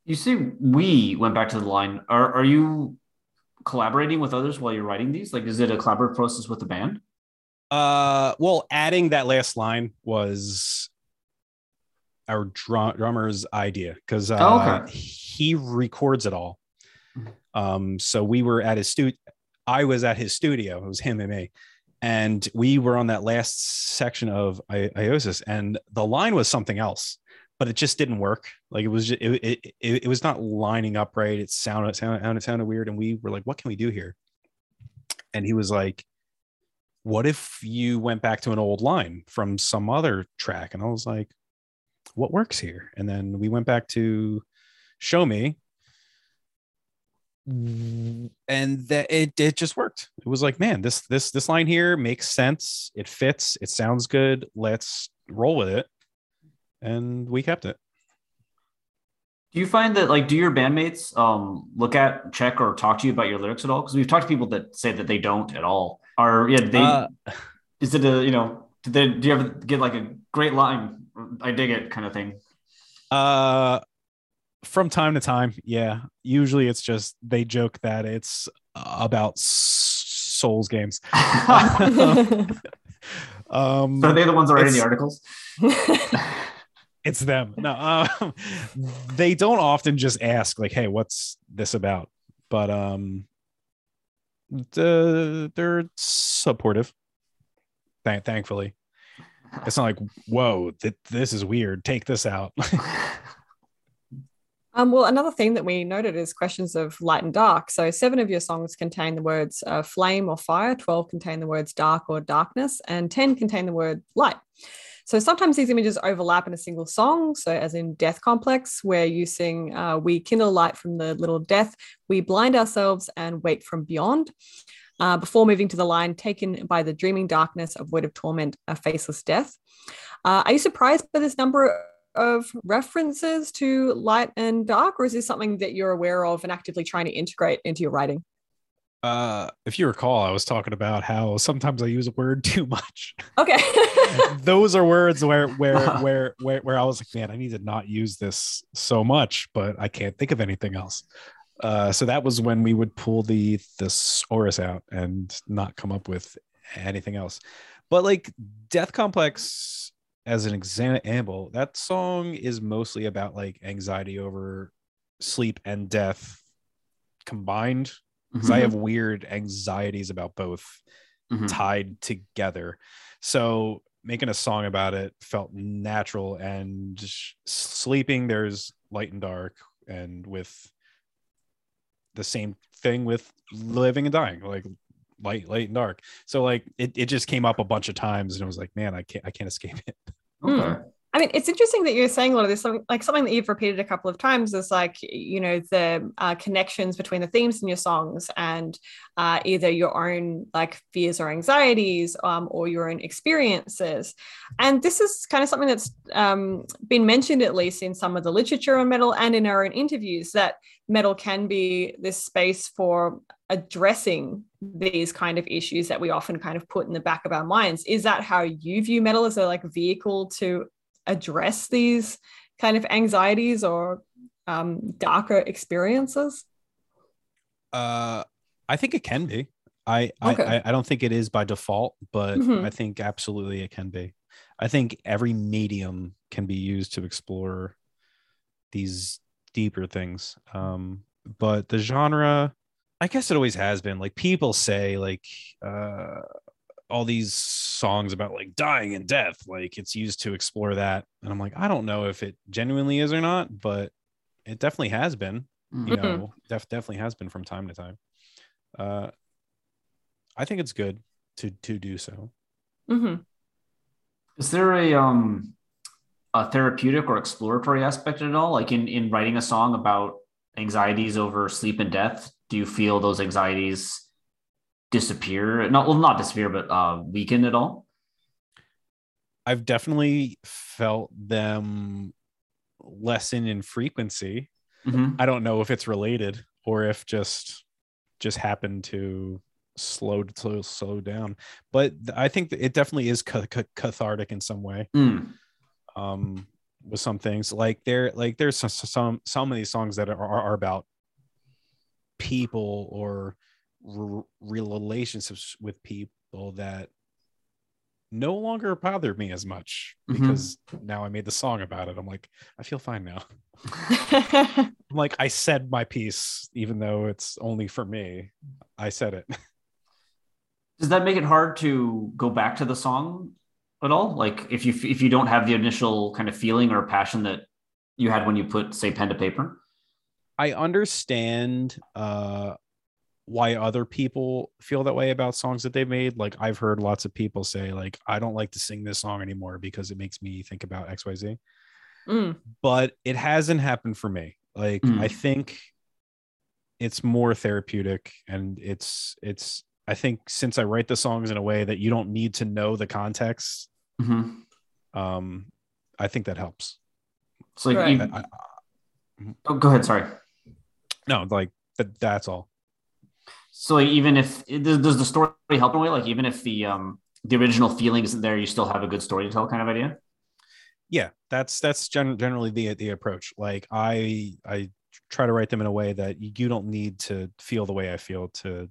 You say we went back to the line. Are are you collaborating with others while you're writing these? Like, is it a collaborative process with the band? Uh, well, adding that last line was our drum- drummer's idea because uh, Oh, okay. he records it all. Mhm. Um, so we were at his studio. I was at his studio. It was him and me, and we were on that last section of I- Iosis, and the line was something else, but it just didn't work. Like it was, just, it, it it it was not lining up right. It sounded it sounded it sounded weird, and we were like, "What can we do here?" And he was like, what if you went back to an old line from some other track and i was like what works here and then we went back to show me and that it, it just worked it was like man this this this line here makes sense it fits it sounds good let's roll with it and we kept it Do you find that like do your bandmates um look at, check, or talk to you about your lyrics at all? Because we've talked to people that say that they don't at all. are yeah, they Uh, is it a you know did they do you ever get like a great line? I dig it kind of thing. Uh, from time to time, yeah. Usually, it's just they joke that it's about Souls games. um, so are they the ones that write in the articles? it's them. No, um, they don't often just ask like, "Hey, what's this about?" But um, the, they're supportive. Thank- thankfully, it's not like, "Whoa, th- this is weird. Take this out." Um, well, another thing that we noted is questions of light and dark. So, seven of your songs contain the words uh, flame or fire, 12 contain the words dark or darkness, and 10 contain the word light. So, sometimes these images overlap in a single song. So, as in Death Complex, where you sing, uh, We kindle light from the little death, we blind ourselves and wait from beyond. Uh, before moving to the line, taken by the dreaming darkness of word of torment, a faceless death. Uh, are you surprised by this number of references to light and dark, or is this something that you're aware of and actively trying to integrate into your writing? uh, if you recall, I was talking about how sometimes I use a word too much. Okay. Those are words where where where where where I was like, man, I need to not use this so much, but I can't think of anything else. Uh, so that was when we would pull the thesaurus out and not come up with anything else. But like Death Complex, as an example, that song is mostly about like anxiety over sleep and death combined. Because I Mhm. have weird anxieties about both Mhm. tied together. So making a song about it felt natural and sleeping there's light and dark and with the same thing with living and dying like light light and dark so like it, it just came up a bunch of times and it was like man i can't i can't escape it Okay. I mean, it's interesting that you're saying a lot of this. Like something that you've repeated a couple of times is like, you know, the uh, connections between the themes in your songs and uh, either your own like fears or anxieties um, or your own experiences. And this is kind of something that's um, been mentioned, at least in some of the literature on metal and in our own interviews, that metal can be this space for addressing these kind of issues that we often kind of put in the back of our minds. Is that how you view metal as a like vehicle to address these kind of anxieties or um, darker experiences? Uh, I think it can be. I, Okay. I I don't think it is by default, but Mhm. I think absolutely it can be. I think every medium can be used to explore these deeper things. Um, but the genre, I guess it always has been. Like people say, like uh, all these songs about like dying and death, like it's used to explore that. And I'm like, I don't know if it genuinely is or not, but it definitely has been you Mhm. know def- definitely has been from time to time uh i think it's good to to do so hmm Is there a um a therapeutic or exploratory aspect at all? Like in in writing a song about anxieties over sleep and death, do you feel those anxieties disappear? Not well, not disappear, but uh, weaken at all? i've definitely felt them lessen in frequency Mhm. i don't know if it's related or if just just happened to slow slow slow down but i think that it definitely is ca- ca- cathartic in some way Mm. um with some things like there like there's some some some of these songs that are, are about people or r- relationships with people that no longer bother me as much Mhm. because now I made the song about it. I'm like, I feel fine now. I'm like, I said my piece, even though it's only for me. I said it. Does that make it hard to go back to the song at all? Like if you if you don't have the initial kind of feeling or passion that you had when you put say pen to paper? I understand uh why other people feel that way about songs that they've made. Like I've heard lots of people say, like, I don't like to sing this song anymore because it makes me think about XYZ. Mm. But it hasn't happened for me. Like Mm. I think it's more therapeutic and it's it's I think since I write the songs in a way that you don't need to know the context, Mhm. um, I think that helps. So like Right. even- I- oh, go ahead. Sorry. No, like that that's all. So like even if does does the story help in a way? Like even if the um the original feeling isn't there, you still have a good story to tell, kind of idea. yeah that's that's gen- generally the the approach like i i try to write them in a way that you don't need to feel the way i feel to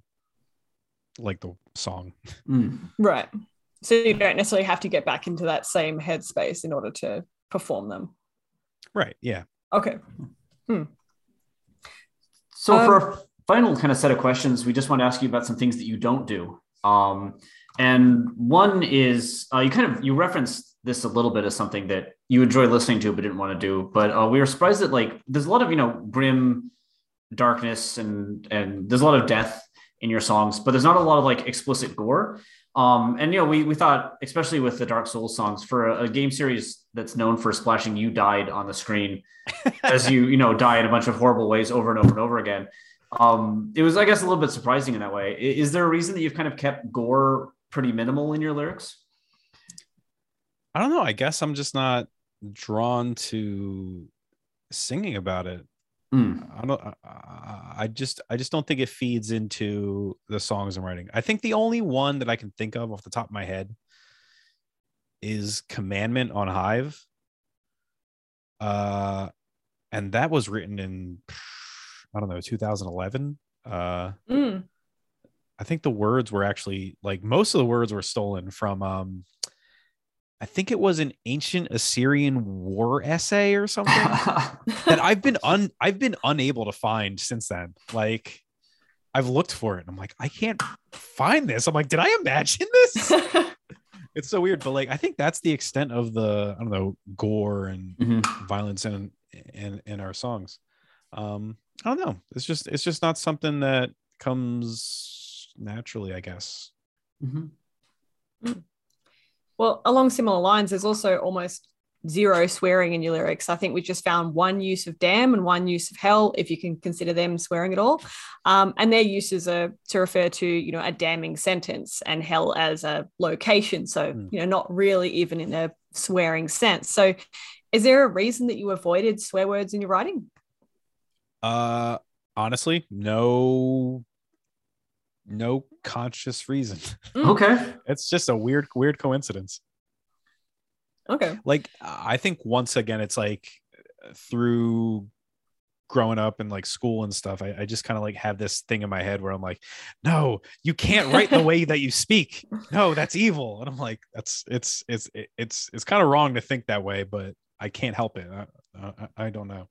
like the song Mm. Right. So you don't necessarily have to get back into that same headspace in order to perform them. right yeah Okay. So for Um, our final kind of set of questions, we just want to ask you about some things that you don't do. Um, and one is uh, you kind of you referenced this a little bit as something that you enjoy listening to but didn't want to do. But uh, we were surprised that like there's a lot of you know grim darkness and and there's a lot of death in your songs, but there's not a lot of like explicit gore. Um, and you know, we we thought, especially with the Dark Souls songs, for a, a game series that's known for splashing "you died" on the screen as you you know die in a bunch of horrible ways over and over and over again. Um, it was, I guess, a little bit surprising in that way. Is there a reason that you've kind of kept gore pretty minimal in your lyrics? i don't know i guess i'm just not drawn to singing about it Hmm. i don't I, I just i just don't think it feeds into the songs i'm writing i think the only one that i can think of off the top of my head is commandment on hive uh and that was written in i don't know 2011 uh Mm. i think the words were actually like most of the words were stolen from um i think it was an ancient assyrian war essay or something that i've been un i've been unable to find since then. Like i've looked for it and i'm like i can't find this. I'm like did i imagine this? It's so weird but like i think that's the extent of the i don't know gore and Mhm. violence in in in our songs. Um i don't know. It's just it's just not something that comes naturally i guess. Mhm. Well, along similar lines, there's also almost zero swearing in your lyrics. I think we just found one use of damn and one use of hell, if you can consider them swearing at all. Um, and their uses are to refer to, you know, a damning sentence and hell as a location. So, mm. you know, not really even in a swearing sense. So, is there a reason that you avoided swear words in your writing? Uh, honestly, no no conscious reason. Mm. Okay. it's just a weird, weird coincidence. Okay. Like, I think once again, it's like through growing up in like school and stuff, I, I just kind of like have this thing in my head where I'm like, no, you can't write the way that you speak. No, that's evil. And I'm like, that's it's it's it's it's kind of wrong to think that way, but I can't help it. I, I, I don't know.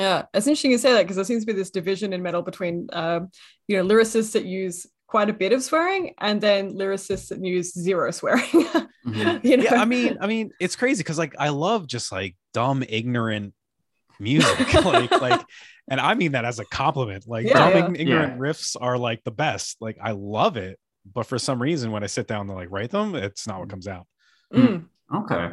Yeah, it's interesting you say that because there seems to be this division in metal between, uh, you know, lyricists that use quite a bit of swearing and then lyricists that use zero swearing. mm-hmm. you know? Yeah, I mean, I mean, it's crazy because like I love just like dumb, ignorant music, like like, and I mean that as a compliment. Like yeah, dumb, yeah. ignorant yeah. riffs are like the best. Like I love it, but for some reason, when I sit down to like write them, it's not what comes out. Mm. Okay.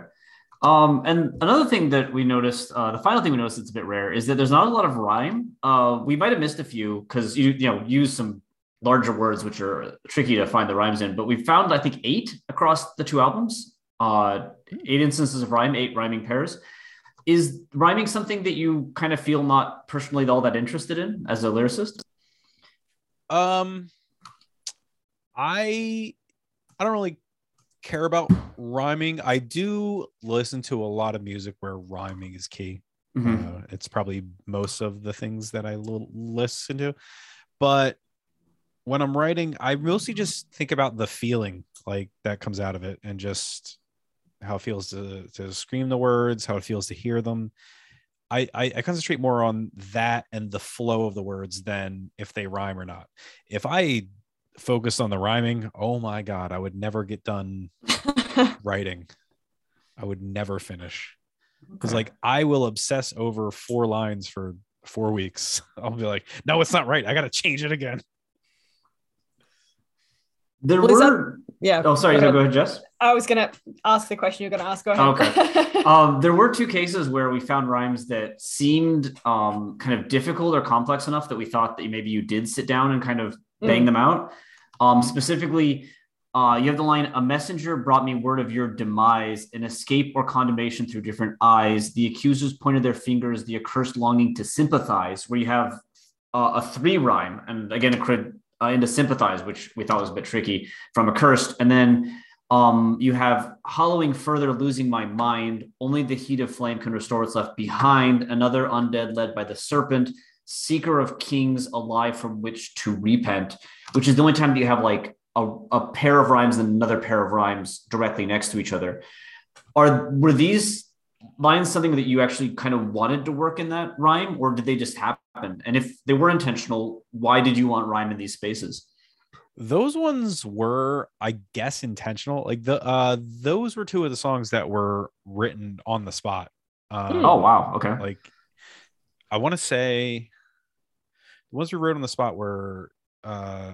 Um, and another thing that we noticed, uh, the final thing we noticed that's a bit rare is that there's not a lot of rhyme. Uh, we might have missed a few because you you know use some larger words which are tricky to find the rhymes in. But we found I think eight across the two albums, uh, eight instances of rhyme, eight rhyming pairs. Is rhyming something that you kind of feel not personally all that interested in as a lyricist? Um, I I don't really care about rhyming. I do listen to a lot of music where rhyming is key. Mm-hmm. Uh, it's probably most of the things that I l- listen to. But when I'm writing, I mostly just think about the feeling like that comes out of it and just how it feels to, to scream the words, how it feels to hear them. I, I, I concentrate more on that and the flow of the words than if they rhyme or not. If I focused on the rhyming, oh my god, I would never get done writing. I would never finish. Because okay. like I will obsess over four lines for four weeks. I'll be like, no, it's not right. I gotta change it again. There well, were that, yeah. Oh, sorry. Go, go ahead, Jess. I was gonna ask the question you're gonna ask. Go ahead. Okay. um, there were two cases where we found rhymes that seemed um, kind of difficult or complex enough that we thought that maybe you did sit down and kind of bang mm. them out. Um, specifically, uh, you have the line, a messenger brought me word of your demise, an escape or condemnation through different eyes. The accusers pointed their fingers, the accursed longing to sympathize, where you have uh, a three rhyme. And again, a crit uh, into sympathize, which we thought was a bit tricky from accursed. And then um, you have hollowing further, losing my mind. Only the heat of flame can restore what's left behind. Another undead led by the serpent seeker of kings alive from which to repent, which is the only time that you have like a, a pair of rhymes and another pair of rhymes directly next to each other. Are were these lines something that you actually kind of wanted to work in that rhyme, or did they just happen? And if they were intentional, why did you want rhyme in these spaces? Those ones were, I guess, intentional. Like the uh those were two of the songs that were written on the spot. Um, oh wow, okay. Like I want to say the ones we wrote on the spot were uh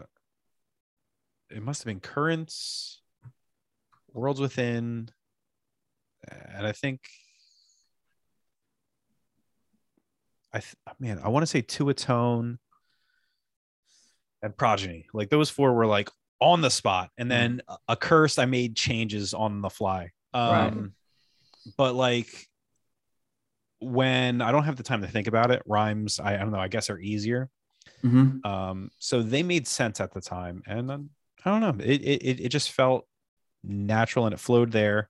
it must have been currents worlds within and i think i th- man i want to say Tuatone and progeny like those four were like on the spot and then mm. a curse i made changes on the fly um right. but like when i don't have the time to think about it rhymes i, I don't know i guess are easier Mm-hmm. Um, so they made sense at the time, and then I don't know, it it it just felt natural and it flowed there.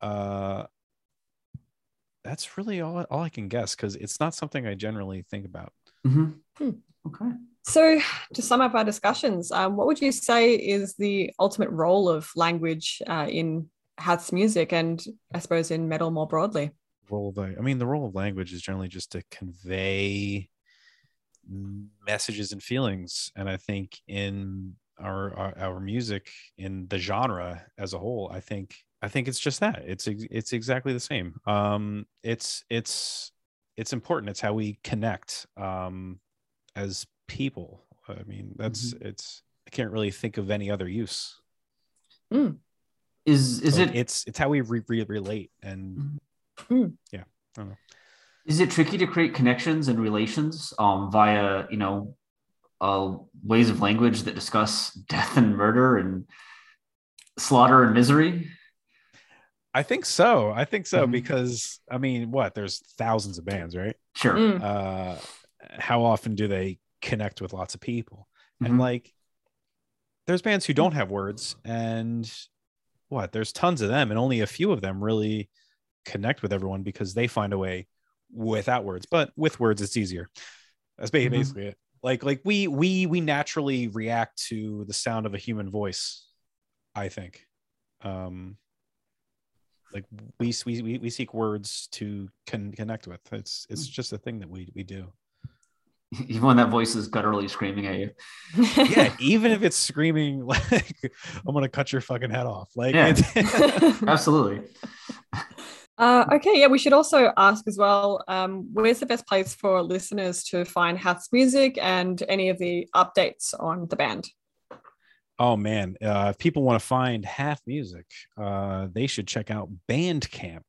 Uh, that's really all all I can guess because it's not something I generally think about. Mm-hmm. Hmm. Okay. So, to sum up our discussions, um, what would you say is the ultimate role of language uh, in Hath's music and I suppose in metal more broadly? Role of, I mean, the role of language is generally just to convey messages and feelings and i think in our, our, our music in the genre as a whole i think i think it's just that it's it's exactly the same um it's it's it's important it's how we connect um as people i mean that's mm-hmm. it's i can't really think of any other use mm. Is is So it It's it's how we re- re- relate, and Mm. yeah, I don't know. Is it tricky to create connections and relations um via you know uh ways of language that discuss death and murder and slaughter and misery? I think so. I think so Mhm. because I mean, what? There's thousands of bands, right? Sure. Mm. Uh, how often do they connect with lots of people? And Mhm. like, there's bands who don't have words, and what? There's tons of them, and only a few of them really connect with everyone because they find a way without words. But with words, it's easier. That's Mhm. basically it. Like, like we we we naturally react to the sound of a human voice. I think. Um, like we we we, we seek words to con- connect with. It's it's just a thing that we we do. Even when that voice is gutturally screaming at you. Yeah, even if it's screaming like I'm gonna cut your fucking head off. Like Yeah. Absolutely. Uh, okay, yeah, we should also ask as well um, where's the best place for listeners to find Hath's music and any of the updates on the band? oh man, uh, if people want to find Hath music, uh, they should check out Bandcamp,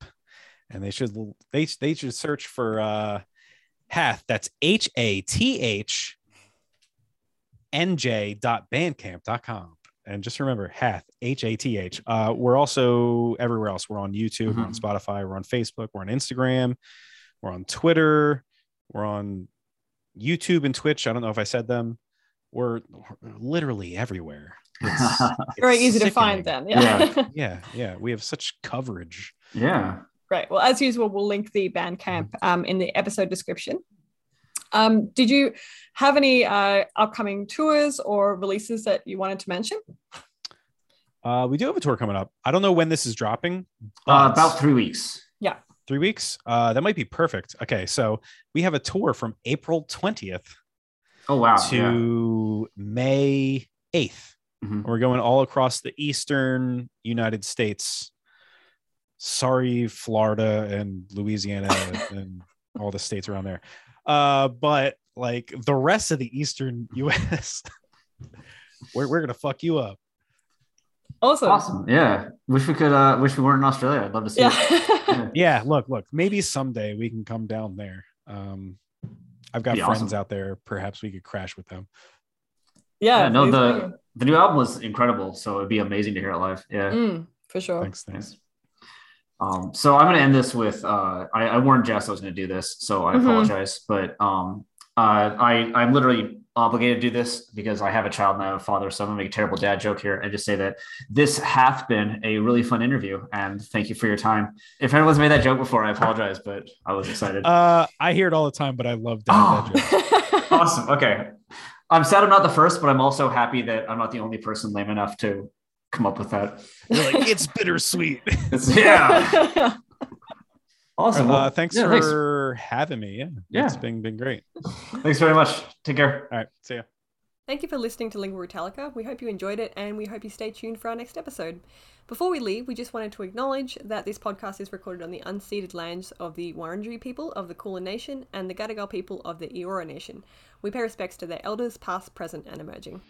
and they should they they should search for uh, Hath. That's H A T H N J dot bandcamp dot com. And just remember, Hath, H A T H. Uh, we're also everywhere else. We're on YouTube, we're on Spotify, we're on Facebook, we're on Instagram, we're on Twitter, we're on YouTube and Twitch. I don't know if I said them. We're, we're literally everywhere. It's, Very it's easy to find them. Yeah. Yeah. Yeah, yeah. We have such coverage. yeah. Great. Well, as usual, we'll link the Bandcamp um, in the episode description. Um, did you have any uh, upcoming tours or releases that you wanted to mention? Uh, we do have a tour coming up. I don't know when this is dropping. Uh, about three weeks. Yeah. three weeks. Uh, that might be perfect. Okay, so we have a tour from April 20th Oh wow. to May 8th. Mhm. We're going all across the eastern United States. Sorry, Florida and Louisiana and all the states around there. Uh, but like the rest of the eastern US, we're, we're gonna fuck you up. Awesome. Awesome. Yeah. Wish we could. Uh, wish we weren't in Australia. I'd love to see. Yeah. it. Yeah. Yeah, look, look, maybe someday we can come down there. Um, I've got Be friends awesome. out there. Perhaps we could crash with them. yeah. Yeah, no, the- The new album was incredible, so it'd be amazing to hear it live. Yeah. Mm, for sure. Thanks, thanks. Thanks. Um, so I'm going to end this with uh, I, I warned Jess I was going to do this, so I Mhm. apologize. But um, uh, I I'm literally obligated to do this because I have a child and I have a father, so I'm going to make a terrible dad joke here and just say that this hath been a really fun interview, and thank you for your time. If anyone's made that joke before, I apologize, but I was excited. Uh, I hear it all the time, but I love that. Oh. that joke. awesome. Okay, I'm sad I'm not the first, but I'm also happy that I'm not the only person lame enough to come up with that. You're like, it's bittersweet. It's- yeah. Awesome. uh, Well, thanks yeah, for having me. Yeah, Yeah. it's been been great. Thanks very much. Take care. All right, see ya. Thank you for listening to Lingüa Brütallica. We hope you enjoyed it and we hope you stay tuned for our next episode. Before we leave, we just wanted to acknowledge that this podcast is recorded on the unceded lands of the Wurundjeri people of the Kulin Nation and the Gadigal people of the Eora Nation. We pay respects to their elders, past, present, and emerging.